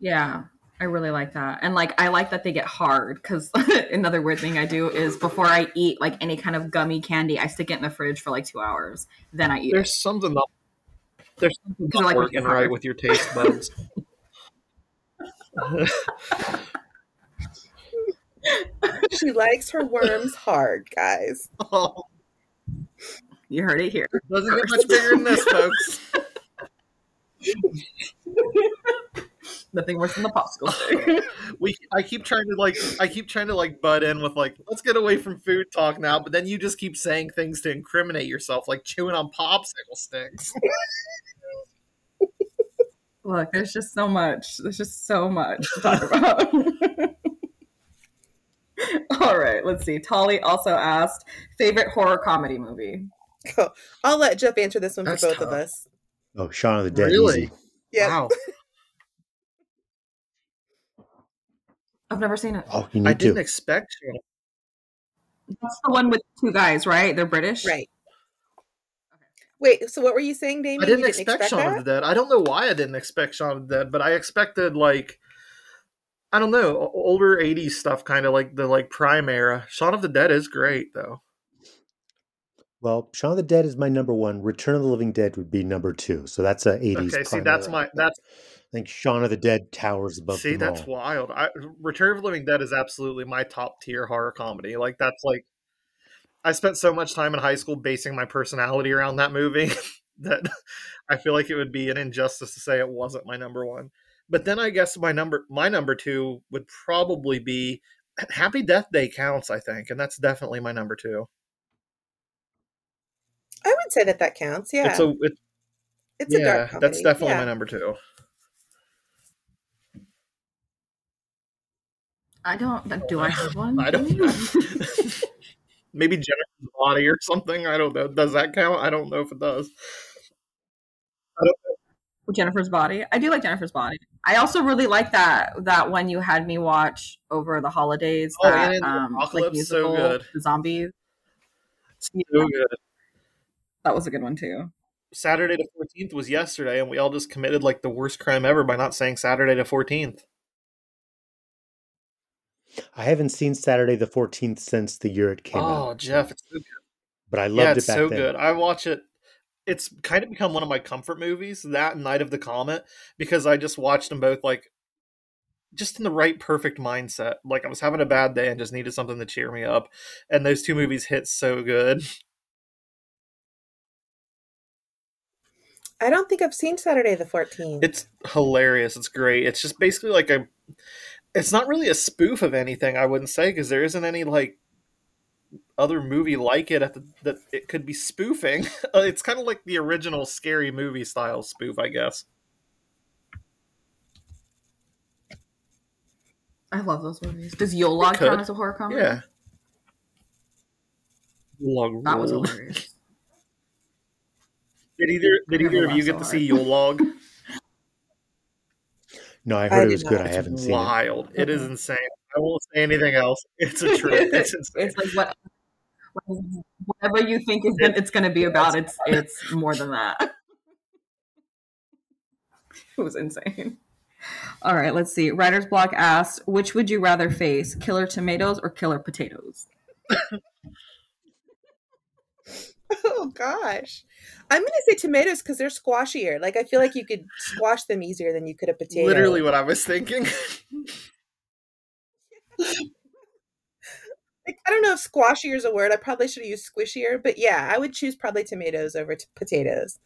Speaker 2: Yeah, I really like that. And like I like that they get hard because another weird thing I do is before I eat like any kind of gummy candy, I stick it in the fridge for like two hours. Then I eat
Speaker 1: There's
Speaker 2: it.
Speaker 1: something not. There's something not
Speaker 2: like
Speaker 1: working right with your taste buds.
Speaker 4: She likes her worms hard, guys.
Speaker 1: oh,
Speaker 2: You heard it here.
Speaker 1: doesn't get much bigger than this, folks.
Speaker 2: Nothing worse than the popsicle
Speaker 1: we I keep trying to like I keep trying to like butt in with like let's get away from food talk now, but then you just keep saying things to incriminate yourself, like chewing on popsicle sticks.
Speaker 2: Look, there's just so much. There's just so much to talk about. All right, let's see. Tolly also asked favorite horror comedy movie.
Speaker 4: I'll let Jeff answer this one
Speaker 1: That's
Speaker 4: for both of us.
Speaker 3: Oh, Shaun of the Dead.
Speaker 1: Really?
Speaker 3: Easy.
Speaker 4: Yeah.
Speaker 1: Wow.
Speaker 2: I've never seen it.
Speaker 3: Oh, you
Speaker 1: I
Speaker 3: need
Speaker 1: didn't
Speaker 3: to.
Speaker 1: expect
Speaker 2: That's the one with two guys, right? They're British.
Speaker 4: Right. Wait, so what were you saying, Damien?
Speaker 1: I didn't,
Speaker 4: you
Speaker 1: expect, Shaun of the Dead. I don't know why I didn't expect Shaun of the Dead, but I expected like I don't know, older '80s stuff, kind of like the like prime era. Shaun of the Dead is great though.
Speaker 3: Well, Shaun of the Dead is my number one. Return of the Living Dead would be number two. So that's a 80s.
Speaker 1: Okay, see, that's
Speaker 3: era.
Speaker 1: my that's
Speaker 3: I think Shaun of the Dead towers above
Speaker 1: see,
Speaker 3: them
Speaker 1: that's
Speaker 3: all.
Speaker 1: wild. I, Return of the Living Dead is absolutely my top tier horror comedy. Like that's like I spent so much time in high school basing my personality around that movie that I feel like it would be an injustice to say it wasn't my number one. But then I guess my number my number two would probably be Happy Death Day counts, I think, and that's definitely my number two.
Speaker 4: I would say that that counts. Yeah,
Speaker 1: It's a it,
Speaker 4: it's a
Speaker 1: yeah,
Speaker 4: dark comedy.
Speaker 1: that's definitely
Speaker 4: yeah.
Speaker 1: my number two.
Speaker 2: I don't. Do I have one?
Speaker 1: I don't know. Maybe Jennifer's Body or something. I don't know. Does that count? I don't know if it does.
Speaker 2: Jennifer's Body. I do like Jennifer's Body. I also really like that that one you had me watch over the holidays.
Speaker 1: Oh,
Speaker 2: that,
Speaker 1: Alien
Speaker 2: um, like
Speaker 1: Apocalypse, so
Speaker 2: musical,
Speaker 1: good.
Speaker 2: the zombies.
Speaker 1: So good.
Speaker 2: That was a good one too.
Speaker 1: Saturday the 14th was yesterday, and we all just committed like the worst crime ever by not saying Saturday the 14th.
Speaker 3: I haven't seen Saturday the 14th since the year it came
Speaker 1: Oh,
Speaker 3: out.
Speaker 1: Oh, Jeff, it's so good.
Speaker 3: But I loved
Speaker 1: Yeah,
Speaker 3: it
Speaker 1: it's
Speaker 3: back
Speaker 1: so
Speaker 3: then.
Speaker 1: good. I watch it. It's kind of become one of my comfort movies, that Night of the Comet, because I just watched them both like just in the right perfect mindset. Like I was having a bad day and just needed something to cheer me up, and those two movies hit so good.
Speaker 4: I don't think I've seen Saturday the 14th.
Speaker 1: It's hilarious. It's great. It's just basically like a. It's not really a spoof of anything. I wouldn't say because there isn't any like other movie like it at the, that it could be spoofing. Uh, it's kind of like the original scary movie style spoof, I guess.
Speaker 2: I love those movies. Does Yolog count as a horror comedy?
Speaker 1: Yeah. Log
Speaker 2: That was hilarious.
Speaker 1: Did either did either of you get to see Yolog?
Speaker 3: No, I
Speaker 4: I
Speaker 3: heard it was good.
Speaker 4: not.
Speaker 3: I haven't seen it.
Speaker 1: Wild. It is
Speaker 2: Mhm.
Speaker 1: insane. I won't say anything else. It's a trip. It's insane.
Speaker 2: it's like what whatever you think is gonna, it's going to be about. It's it's more than that. It was insane. All right, let's see. Writer's Block asked, which would you rather face, killer tomatoes or killer potatoes?
Speaker 4: Oh gosh. I'm gonna say tomatoes because they're squashier. Like I feel like you could squash them easier than you could a potato.
Speaker 1: Literally what I was thinking.
Speaker 4: Like, I don't know if squashier is a word. I probably should have used squishier, but yeah, I would choose probably tomatoes over t- potatoes.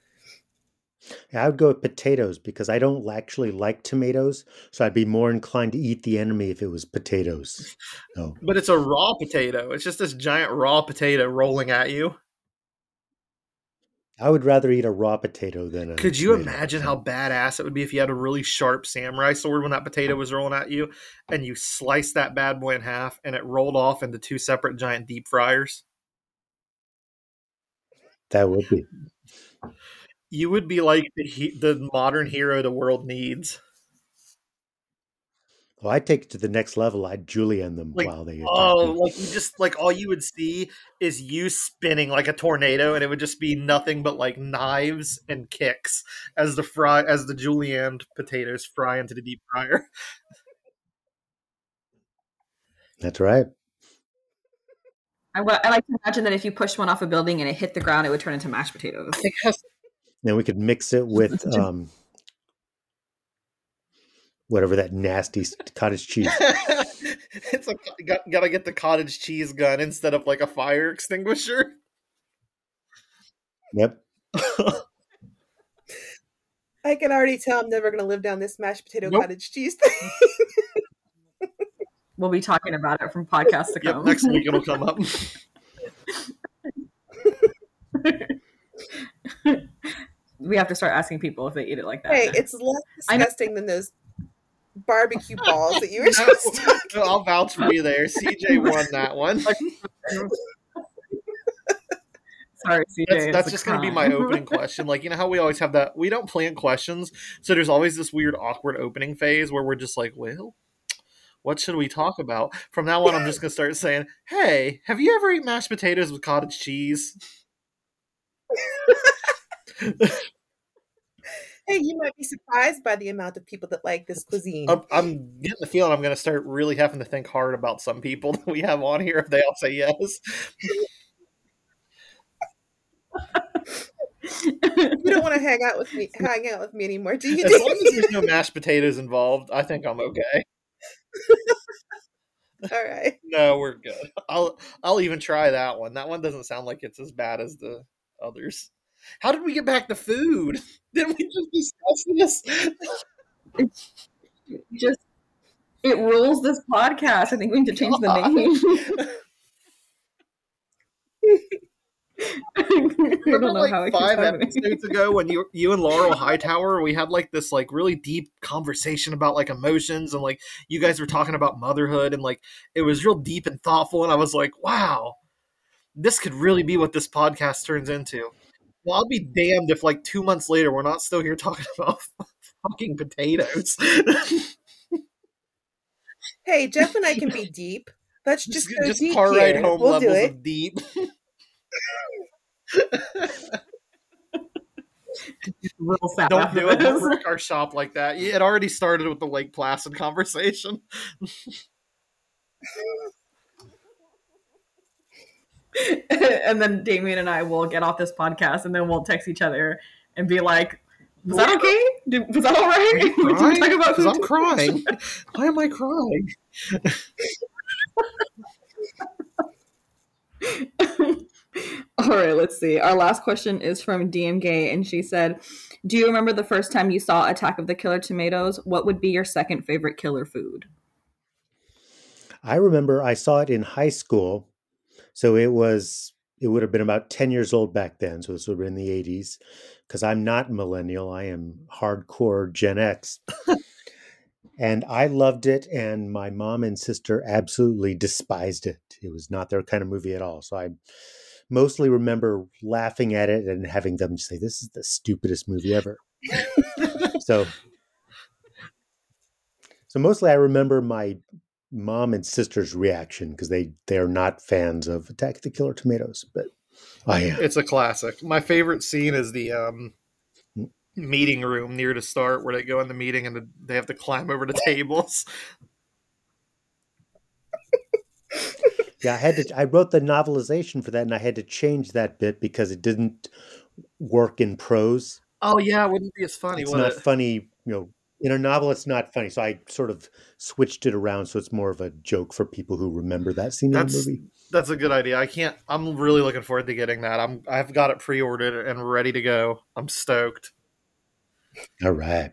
Speaker 3: Yeah, I would go with potatoes because I don't actually like tomatoes, so I'd be more inclined to eat the enemy if it was potatoes. No,
Speaker 1: but it's a raw potato. It's just this giant raw potato rolling at you.
Speaker 3: I would rather eat a raw potato than a.
Speaker 1: Could you
Speaker 3: tomato.
Speaker 1: imagine how badass it would be if you had a really sharp samurai sword when that potato was rolling at you and you sliced that bad boy in half and it rolled off into two separate giant deep fryers?
Speaker 3: that would be?
Speaker 1: You would be like the, the modern hero the world needs.
Speaker 3: Well, I'd take it to the next level. I'd julienne them
Speaker 1: Like,
Speaker 3: while they attack
Speaker 1: Oh,
Speaker 3: me.
Speaker 1: like you just like all you would see is you spinning like a tornado, and it would just be nothing but like knives and kicks as the fry as the julienne potatoes fry into the deep fryer.
Speaker 3: That's right.
Speaker 2: I, wa- I like to imagine that if you pushed one off a building and it hit the ground, it would turn into mashed potatoes.
Speaker 3: Then we could mix it with um, whatever that nasty cottage cheese.
Speaker 1: it's like got, gotta get the cottage cheese gun instead of like a fire extinguisher.
Speaker 3: Yep.
Speaker 4: I can already tell I'm never gonna live down this mashed potato
Speaker 1: Nope.
Speaker 4: cottage cheese thing.
Speaker 2: We'll be talking about it from podcast to
Speaker 1: Yep,
Speaker 2: come.
Speaker 1: next week it'll come up.
Speaker 2: we have to start asking people if they eat it like that.
Speaker 4: hey, it's less
Speaker 2: I
Speaker 4: disgusting than those barbecue balls that you were just talking
Speaker 1: No, I'll vouch for you there. CJ won that one.
Speaker 2: Sorry, CJ.
Speaker 1: That's, that's just going to be my opening question. Like, you know how we always have that? We don't plan questions. So there's always this weird, awkward opening phase where we're just like, well, what should we talk about? From now on, I'm just going to start saying, hey, have you ever eaten mashed potatoes with cottage cheese?
Speaker 4: Hey, you might be surprised by the amount of people that like this cuisine.
Speaker 1: I'm, I'm getting the feeling I'm going to start really having to think hard about some people that we have on here if they all say yes.
Speaker 4: you don't want to hang out with me, hang out with me anymore, do you?
Speaker 1: As long as there's no mashed potatoes involved, I think I'm okay.
Speaker 4: All right.
Speaker 1: No, we're good. I'll I'll even try that one. That one doesn't sound like it's as bad as the others. How did we get back to food? Didn't we just discuss this?
Speaker 2: It just it rules this podcast. I think we need to change the name. I don't know
Speaker 1: like
Speaker 2: how
Speaker 1: five episodes ago when you you and Laurel Hightower we had like this like really deep conversation about like emotions and like you guys were talking about motherhood and like it was real deep and thoughtful and I was like, wow, this could really be what this podcast turns into. Well, I'll be damned if like two months later we're not still here talking about fucking potatoes.
Speaker 4: Hey, Jeff and I can be deep. Let's just, go
Speaker 1: just
Speaker 4: deep
Speaker 1: car ride
Speaker 4: here.
Speaker 1: home
Speaker 4: we'll do
Speaker 1: levels
Speaker 4: it.
Speaker 1: of deep.
Speaker 2: Real sad
Speaker 1: Don't do it. Don't
Speaker 2: this.
Speaker 1: our shop like that. It already started with the Lake Placid conversation.
Speaker 2: and then Damien and I will get off this podcast and then we'll text each other and be like, Was that okay? Did, was that all right?
Speaker 1: Are you
Speaker 2: We didn't talk about
Speaker 1: 'Cause
Speaker 2: food
Speaker 1: I'm crying. Why am I crying?
Speaker 2: All right, let's see. Our last question is from DM Gay, and she said, "Do you remember the first time you saw Attack of the Killer Tomatoes? What would be your second favorite killer food?"
Speaker 3: I remember I saw it in high school. So it was, it would have been about 10 years old back then. So this would have been in the 80s. Because I'm not millennial, I am hardcore Gen X. and I loved it. And my mom and sister absolutely despised it. It was not their kind of movie at all. So I mostly remember laughing at it and having them say, This is the stupidest movie ever. so so mostly I remember my mom and sister's reaction because they they're not fans of Attack of the Killer Tomatoes, but I am.
Speaker 1: It's a classic. My favorite scene is the um, meeting room near to start where they go in the meeting and they have to climb over the tables.
Speaker 3: Yeah, I had to. I wrote the novelization for that, and I had to change that bit because it didn't work in prose.
Speaker 1: Oh yeah, it wouldn't be as funny,
Speaker 3: it's not
Speaker 1: it?
Speaker 3: funny, you know. In a novel, it's not funny, so I sort of switched it around so it's more of a joke for people who remember that scene
Speaker 1: That's-
Speaker 3: in the movie.
Speaker 1: That's a good idea. I can't. I'm really looking forward to getting that. I'm. I've got it pre-ordered and ready to go. I'm stoked.
Speaker 3: All right.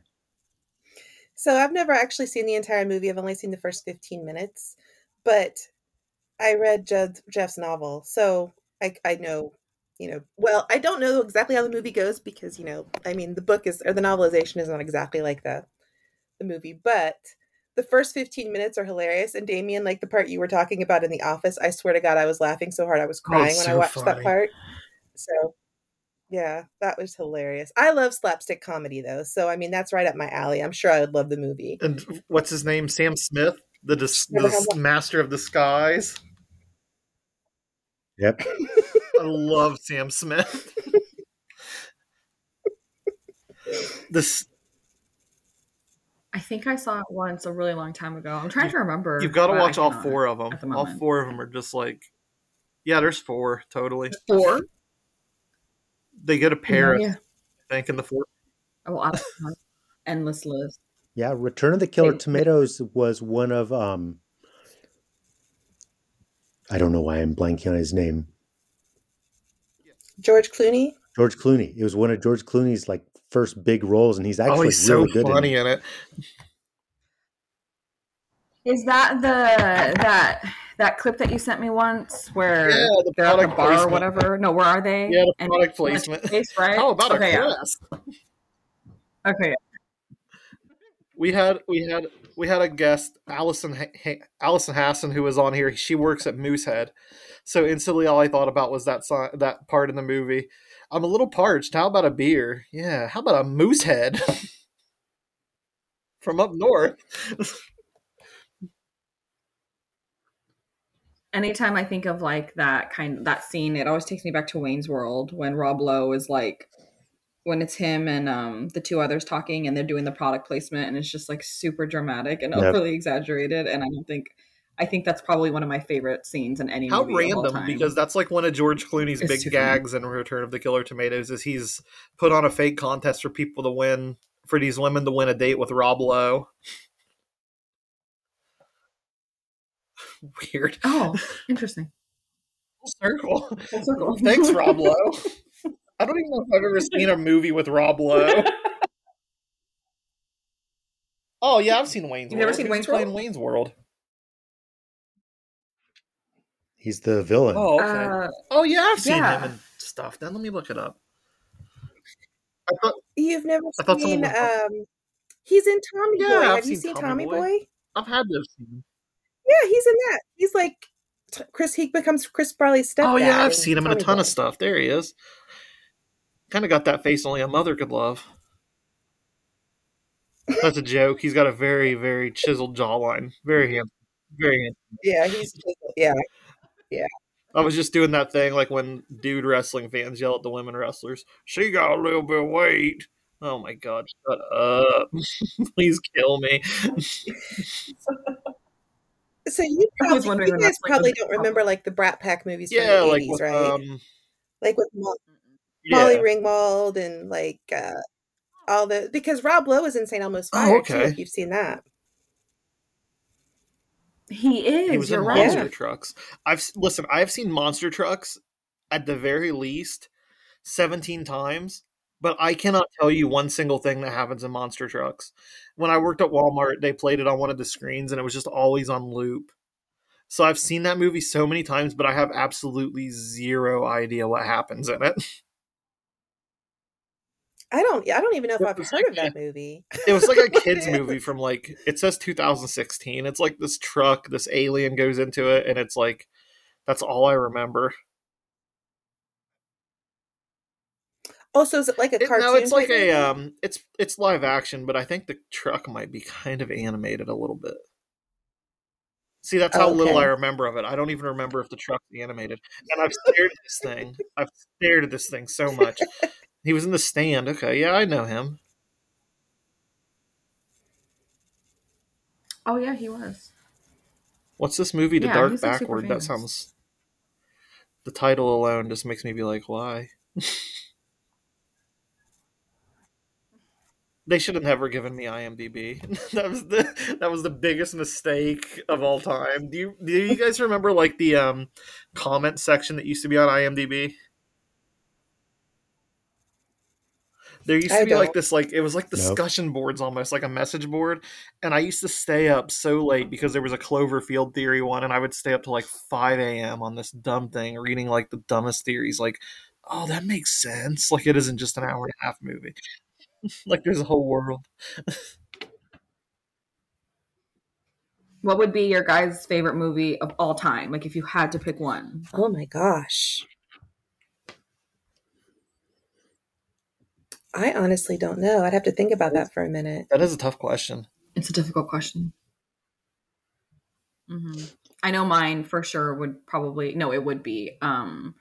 Speaker 4: So I've never actually seen the entire movie. I've only seen the first 15 minutes, but I read Judd, Jeff's novel. So I, I know, you know, well, I don't know exactly how the movie goes because, you know, I mean, the book is, or the novelization is not exactly like the, the movie, but the first 15 minutes are hilarious. And Damien, like the part you were talking about in the office, I swear to God, I was laughing so hard I was oh, crying when I
Speaker 1: so
Speaker 4: watched that part. So yeah, that was hilarious. I love slapstick comedy though. So I mean that's right up my alley. I'm sure I would love the movie.
Speaker 1: And what's his name? Sam Smith, the, dis-
Speaker 4: Never
Speaker 1: the
Speaker 4: had one.
Speaker 1: master of disguise.
Speaker 3: Yep.
Speaker 1: I love Sam Smith. this
Speaker 2: I think I saw it once a really long time ago. I'm trying to remember.
Speaker 1: you've got to watch all four of them.
Speaker 2: the
Speaker 1: All four of them are just like, yeah, there's four totally.
Speaker 2: Four.
Speaker 1: They go to Paris,
Speaker 2: Yeah.
Speaker 1: I think, in the fourth.
Speaker 2: I will endless list.
Speaker 3: Yeah, Return of the Killer
Speaker 2: It-
Speaker 3: Tomatoes was one of um I don't know why I'm blanking on his name.
Speaker 4: George Clooney.
Speaker 3: George Clooney. It was one of George Clooney's like first big roles and he's oh, actually
Speaker 1: oh, he's so
Speaker 3: really good
Speaker 1: funny
Speaker 3: in it.
Speaker 1: in it.
Speaker 2: Is that the that that clip that you sent me once where
Speaker 1: Yeah, the
Speaker 2: they're at the
Speaker 1: product
Speaker 2: bar or whatever? No, where are they?
Speaker 1: Yeah, the
Speaker 2: And-
Speaker 1: product placement.
Speaker 2: Face, right?
Speaker 1: How about
Speaker 2: okay,
Speaker 1: a
Speaker 2: yeah. Okay.
Speaker 1: We had we had we had a guest, Allison Ha- Ha- Allison Hassan, who was on here. She works at Moosehead, so instantly all I thought about was that si- that part in the movie. I'm a little parched. How about a beer? Yeah. How about a Moosehead from up north?
Speaker 2: Anytime I think of like that kind that scene, it always takes me back to Wayne's World when Rob Lowe is like when it's him and um the two others talking and they're doing the product placement and it's just like super dramatic and
Speaker 3: Yep.
Speaker 2: overly exaggerated and I don't think I think that's probably one of my favorite scenes in any
Speaker 1: How
Speaker 2: movie of all
Speaker 1: random! Because that's like one of George Clooney's
Speaker 2: It's
Speaker 1: big
Speaker 2: too funny.
Speaker 1: gags in Return of the Killer Tomatoes. Is he's put on a fake contest for people to win for these women to win a date with Rob Lowe. Weird.
Speaker 2: oh, interesting.
Speaker 1: Full circle.
Speaker 2: Full circle.
Speaker 1: Thanks, Rob Lowe. I don't even know if I've ever seen a movie with Rob Lowe. Oh yeah, I've seen Wayne's
Speaker 2: You've
Speaker 1: World.
Speaker 2: never seen Wayne's World?
Speaker 1: Wayne's World.
Speaker 3: He's the villain.
Speaker 1: Oh, okay.
Speaker 2: Uh,
Speaker 1: oh yeah, I've seen
Speaker 2: yeah.
Speaker 1: him and stuff. Then let me look it up. I thought,
Speaker 4: You've never
Speaker 1: I thought someone
Speaker 4: seen
Speaker 1: was-
Speaker 4: um he's in Tommy
Speaker 1: Yeah,
Speaker 4: Boy.
Speaker 1: I've
Speaker 4: Have you
Speaker 1: seen
Speaker 4: seen
Speaker 1: Tommy
Speaker 4: Tommy
Speaker 1: Boy.
Speaker 4: Boy?
Speaker 1: I've had to have.
Speaker 4: Yeah, he's in that. He's like t- Chris he becomes Chris Farley's stepdad.
Speaker 1: Oh yeah, I've seen him in a ton
Speaker 4: Boy.
Speaker 1: of stuff. There he is. Kind of got that face only a mother could love. That's a joke. He's got a very, very chiseled jawline. Very handsome. Very handsome.
Speaker 4: Yeah, he's yeah.
Speaker 1: I was just doing that thing like when dude wrestling fans yell at the women wrestlers, she got a little bit of weight. Oh my god, shut up. Please kill me.
Speaker 4: So you
Speaker 2: I was
Speaker 4: probably,
Speaker 2: wondering
Speaker 4: you guys
Speaker 2: that's, like,
Speaker 4: probably don't remember like the Brat Pack movies from
Speaker 1: Yeah,
Speaker 4: the
Speaker 1: like
Speaker 4: 80s,
Speaker 1: with,
Speaker 4: right?
Speaker 1: um
Speaker 4: like with Mo-
Speaker 1: yeah.
Speaker 4: Molly Ringwald and like uh all the because Rob Lowe is in St. Elmo's
Speaker 1: Oh,
Speaker 4: Fire too. If you've seen that,
Speaker 2: He is.
Speaker 1: he was in
Speaker 2: right.
Speaker 1: Monster. Trucks. I've listen. I've seen Monster Trucks at the very least seventeen times, but I cannot tell you one single thing that happens in Monster Trucks. When I worked at Walmart, they played it on one of the screens, and it was just always on loop. So I've seen that movie so many times, but I have absolutely zero idea what happens in it.
Speaker 4: I don't. I don't even know if I've heard
Speaker 1: that
Speaker 4: of that movie.
Speaker 1: It was like a kids movie from like it says 2016. It's like this truck, this alien goes into it, and it's like that's all I remember.
Speaker 4: Oh, so is it like a
Speaker 1: It-
Speaker 4: cartoon?
Speaker 1: no, it's like
Speaker 4: type
Speaker 1: a um, it's it's live action, but I think the truck might be kind of animated a little bit. See, that's how little
Speaker 4: Okay.
Speaker 1: I remember of it. I don't even remember if the truck's animated. And I've stared at this thing. I've stared at this thing so much. He was in the stand. Okay, yeah, I know him.
Speaker 2: Oh yeah, he was.
Speaker 1: What's this movie? The
Speaker 2: Yeah,
Speaker 1: Dark
Speaker 2: he's, like,
Speaker 1: Backward. That sounds. The title alone just makes me be like, why? they should have never given me IMDb. that was the that was the biggest mistake of all time. Do you do you guys remember like the um comment section that used to be on IMDb? There used to
Speaker 4: I
Speaker 1: be like
Speaker 4: don't.
Speaker 1: this, like it was like
Speaker 3: Nope.
Speaker 1: discussion boards almost, like a message board. And I used to stay mm-hmm. up so late because there was a Cloverfield theory one, and I would stay up to like five a.m. on this dumb thing, reading like the dumbest theories. Like, oh, that makes sense. Like it isn't just an hour and a half movie. like there's a whole world.
Speaker 2: What would be your guys' favorite movie of all time? Like if you had to pick one.
Speaker 4: Oh my gosh. I honestly don't know. I'd have to think about that for a minute.
Speaker 1: That is a tough question.
Speaker 2: It's a difficult question. hmm I know mine for sure would probably no, it would be um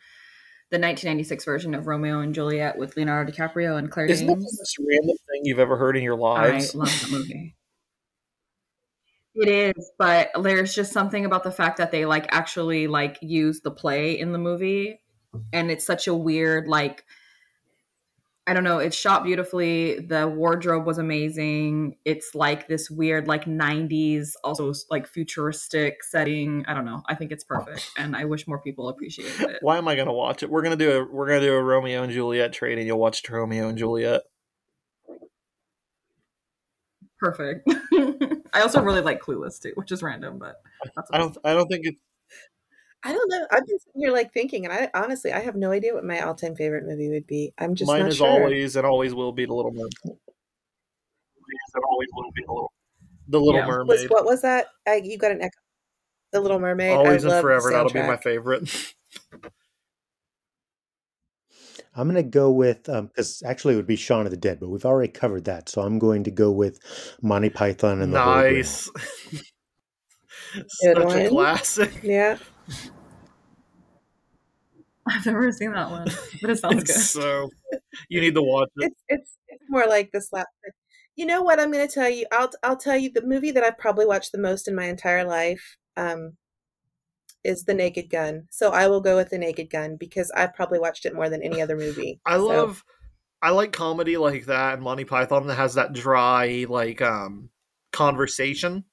Speaker 2: the 1996 version of Romeo and Juliet with Leonardo DiCaprio and Claire
Speaker 1: Isn't that the
Speaker 2: Danes.
Speaker 1: most random thing you've ever heard in your lives?
Speaker 2: I love that movie. It is, but there's just something about the fact that they like actually like use the play in the movie, and it's such a weird like. I don't know. It's shot beautifully. The wardrobe was amazing. It's like this weird, like '90s, also like futuristic setting. I don't know. I think it's perfect, and I wish more people appreciated it.
Speaker 1: Why am I gonna watch it? We're gonna do a we're gonna do a Romeo and Juliet trade, and you'll watch Romeo and Juliet.
Speaker 2: Perfect. I also really like Clueless too, which is random, but that's
Speaker 1: I don't I don't think it.
Speaker 4: I don't know. I've been sitting here like thinking, and I honestly I have no idea what my all-time favorite movie would be. I'm just
Speaker 1: Mine
Speaker 4: not
Speaker 1: is
Speaker 4: sure.
Speaker 1: always and always will be the Little Mermaid. Mm. And always will be the Little, the Little
Speaker 2: Yeah.
Speaker 4: Was
Speaker 1: Mermaid.
Speaker 4: what was that? I, you got an echo. The Little Mermaid.
Speaker 1: Always
Speaker 4: I
Speaker 1: and
Speaker 4: love
Speaker 1: forever. That'll be my favorite.
Speaker 3: I'm going to go with um, because actually it would be Shaun of the Dead, but we've already covered that, so I'm going to go with Monty Python and the Holy Grail.
Speaker 1: nice.
Speaker 4: Good
Speaker 1: Such a classic.
Speaker 4: Yeah.
Speaker 2: I've never seen that one, but it sounds good.
Speaker 1: So you need to watch it.
Speaker 4: It's it's it's more like the slapstick. You know what I'm going to tell you? I'll I'll tell you the movie that I've probably watched the most in my entire life um, is The Naked Gun. So I will go with The Naked Gun because I've probably watched it more than any other movie.
Speaker 1: I
Speaker 4: So-
Speaker 1: love I like comedy like that and Monty Python that has that dry like um conversation.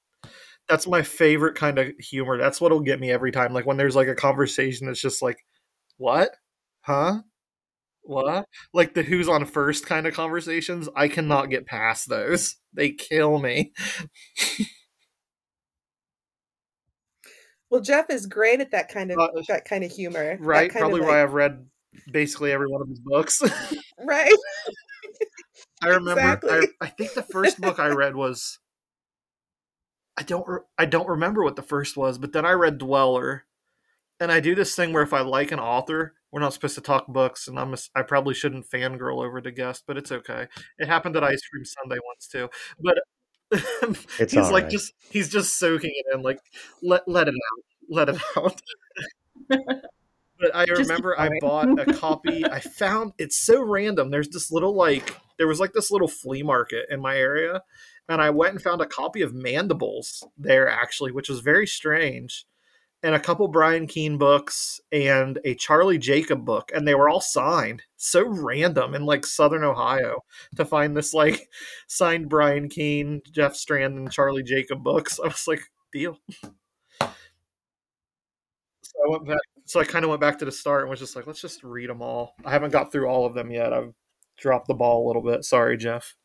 Speaker 1: That's my favorite kind of humor. That's what'll get me every time. Like when there's like a conversation that's just like, what? Huh? What? Like the who's on first kind of conversations. I cannot get past those. They kill me.
Speaker 4: Well, Jeff is great at that kind of
Speaker 1: Uh,
Speaker 4: that kind of humor.
Speaker 1: Right? Probably why
Speaker 4: like-
Speaker 1: I've read basically every one of his books.
Speaker 4: right.
Speaker 1: I remember. I, I think the first book I read was. I don't. Re- I don't remember what the first was, but then I read Dweller, and I do this thing where if I like an author, we're not supposed to talk books, and I'm. A, I probably shouldn't fangirl over the guest, but it's okay. It happened at Ice Cream Sunday once too, but.
Speaker 3: It's
Speaker 1: he's like
Speaker 3: right.
Speaker 1: just he's just soaking it in like let let it out let it out but i
Speaker 2: Just
Speaker 1: remember i bought a copy i found it's so random there's this little like there was like this little flea market in my area and i went and found a copy of mandibles there actually which was very strange and a couple Brian Keene books and a Charlie Jacob book, and they were all signed. So random in like Southern Ohio to find this like signed Brian Keene, Jeff Strand, and Charlie Jacob books. I was like, deal. So I went back. So I kind of went back to the start and was just like, let's just read them all. I haven't got through all of them yet. I've dropped the ball a little bit. Sorry, Jeff.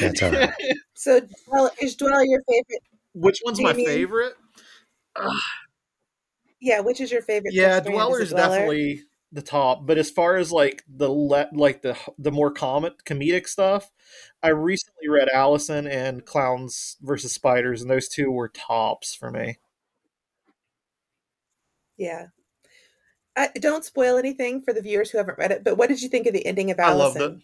Speaker 3: That's all right.
Speaker 4: So, Dwell, is Dwell your favorite?
Speaker 1: Which one's my
Speaker 4: Damien.
Speaker 1: favorite?
Speaker 4: Yeah, which is your favorite?
Speaker 1: Yeah,
Speaker 4: Jeff Strand? Is
Speaker 1: Dweller's
Speaker 4: Dweller?
Speaker 1: definitely the top. But as far as like the le- like the the more comic comedic stuff, I recently read Allison and Clowns versus Spiders, and those two were tops for me.
Speaker 4: Yeah. I, don't spoil anything for the viewers who haven't read it, but what did you think of the ending of
Speaker 1: I
Speaker 4: Allison?
Speaker 1: loved it.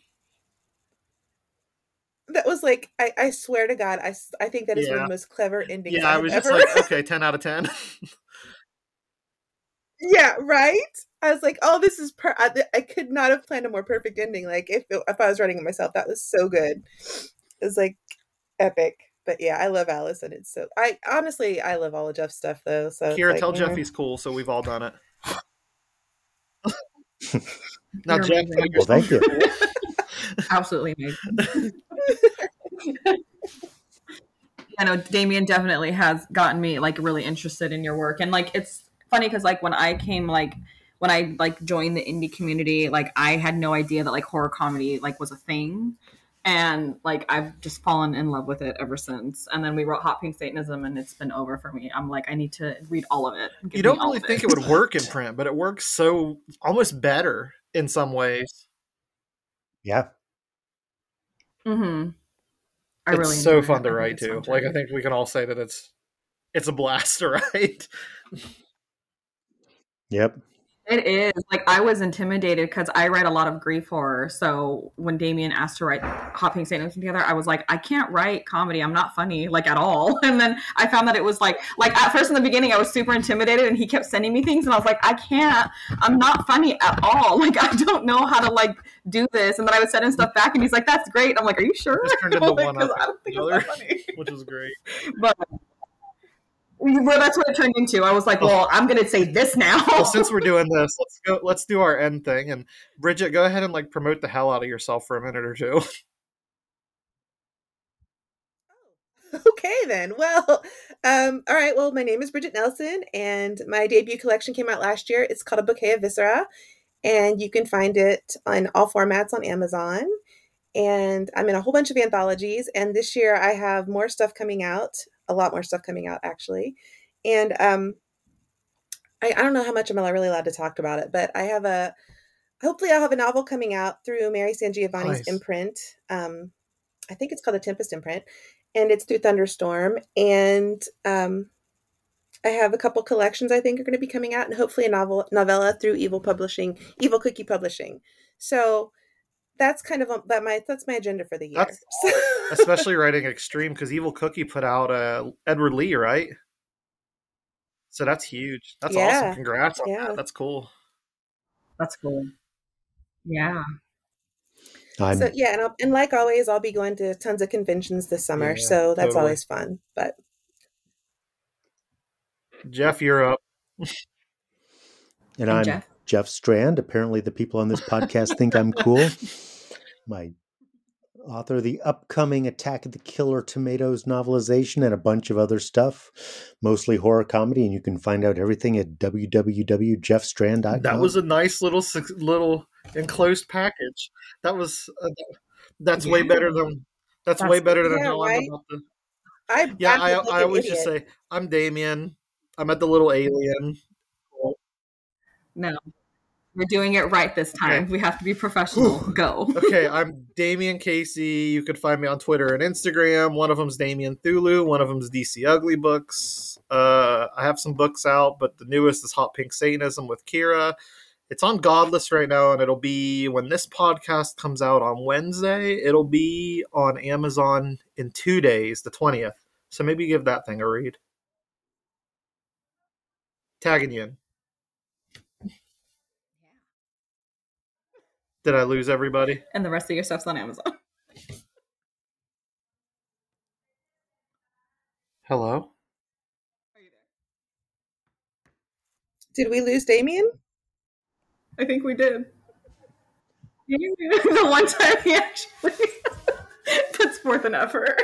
Speaker 4: That was like, I, I swear to God, I, I think that is one of the most clever endings
Speaker 1: Yeah, I
Speaker 4: have
Speaker 1: was just like, okay, ten out of ten.
Speaker 4: Yeah, right. I was like, "Oh, this is per." I, I could not have planned a more perfect ending. Like if if I was writing it myself, that was so good. It was like epic. But yeah, I love Allison. It's so. I honestly, I love all of Jeff's stuff though. So it's
Speaker 1: Kira,
Speaker 4: like,
Speaker 1: tell
Speaker 4: mm.
Speaker 1: Jeff he's cool, so we've all done it. now, Jeff,
Speaker 3: Well, thank you.
Speaker 2: Absolutely amazing. I know Damien definitely has gotten me like really interested in your work, and like it's funny because like when I came like when I like joined the indie community, like I had no idea that like horror comedy like was a thing, and like I've just fallen in love with it ever since. And then we wrote Hot Pink Satanism, and it's been over for me. I'm like I need to read all of it.
Speaker 1: You don't really think it
Speaker 2: it
Speaker 1: would work in print, but it works so almost better in some ways.
Speaker 3: Yeah.
Speaker 2: Mm-hmm. I
Speaker 1: it's
Speaker 2: really
Speaker 1: so fun to write too.
Speaker 2: to
Speaker 1: Like I think we can all say that it's it's a blast to write.
Speaker 3: Yep.
Speaker 2: It is. Like I was intimidated because I write a lot of grief horror. So when Damien asked to write Hot Pink Satanism together, I was like, I can't write comedy. I'm not funny, like at all. And then I found that it was like like at first in the beginning I was super intimidated and he kept sending me things and I was like, I can't, I'm not funny at all. Like I don't know how to like do this. And then I would send him stuff back and he's like, That's great. I'm like, Are you sure?
Speaker 1: Just turned into
Speaker 2: Like,
Speaker 1: one
Speaker 2: 'cause
Speaker 1: up
Speaker 2: I don't think
Speaker 1: another.
Speaker 2: it's that funny.
Speaker 1: which is great.
Speaker 2: But well, that's what it turned into. I was like, Well, I'm gonna say this now.
Speaker 1: Well, since we're doing this, let's go. Let's do our end thing. And Bridgett, go ahead and like promote the hell out of yourself for a minute or two.
Speaker 4: Okay then. Well, um, all right. Well, my name is Bridgett Nelson, and my debut collection came out last year. It's called A Bouquet of Viscera, and you can find it on all formats on Amazon. And I'm in a whole bunch of anthologies. And this year I have more stuff coming out, a lot more stuff coming out actually. And um, I, I don't know how much I'm really allowed to talk about it, but I have a. Hopefully, I'll have a novel coming out through Mary SanGiovanni's
Speaker 1: Nice.
Speaker 4: imprint. Um, I think it's called the Tempest imprint, and it's through Thunderstorm. And um, I have a couple collections I think are going to be coming out, and hopefully a novel novella through Evil Publishing, Evil Cookie Publishing. So that's kind of a, that my that's my agenda for the year.
Speaker 1: That's Especially writing extreme because Evil Cookie put out uh, Edward Lee, right? So that's huge. That's
Speaker 4: Yeah.
Speaker 1: awesome. Congrats on
Speaker 4: Yeah.
Speaker 1: that. That's cool.
Speaker 2: That's cool. Yeah.
Speaker 3: I'm
Speaker 4: so yeah, and, I'll, and like always, I'll be going to tons of conventions this summer,
Speaker 1: Yeah,
Speaker 4: so that's
Speaker 1: totally.
Speaker 4: always fun. But
Speaker 1: Jeff, you're up.
Speaker 3: and
Speaker 2: And
Speaker 3: I'm
Speaker 2: Jeff?
Speaker 3: Jeff Strand. Apparently, the people on this podcast think I'm cool. My author the upcoming Attack of the Killer Tomatoes novelization and a bunch of other stuff, mostly horror comedy. And you can find out everything at www.jeffstrand.com.
Speaker 1: That was a nice little little enclosed package. That was uh, that's way better than that's,
Speaker 2: That's-
Speaker 1: way better than
Speaker 4: Yeah,
Speaker 1: how I'm about the
Speaker 4: I
Speaker 1: Yeah, I,
Speaker 4: acted like
Speaker 1: I
Speaker 4: an
Speaker 1: always just say I'm Damien. I'm at the little alien.
Speaker 2: No. We're doing it right this time.
Speaker 1: Okay.
Speaker 2: We have to be professional. Go.
Speaker 1: Okay, I'm Damien Casey. You can find me on Twitter and Instagram. One of them's Damien Thulu. One of them's DC Ugly Books. Uh, I have some books out, but the newest is Hot Pink Satanism with Kira. It's on Godless right now, and it'll be when this podcast comes out on Wednesday. It'll be on Amazon in two days, the twentieth. So maybe give that thing a read. Tagging you in. Did I lose everybody?
Speaker 2: And the rest of your stuff's on Amazon.
Speaker 1: Hello?
Speaker 4: Did we lose Damien?
Speaker 2: I think we did. the one time he actually puts forth an effort.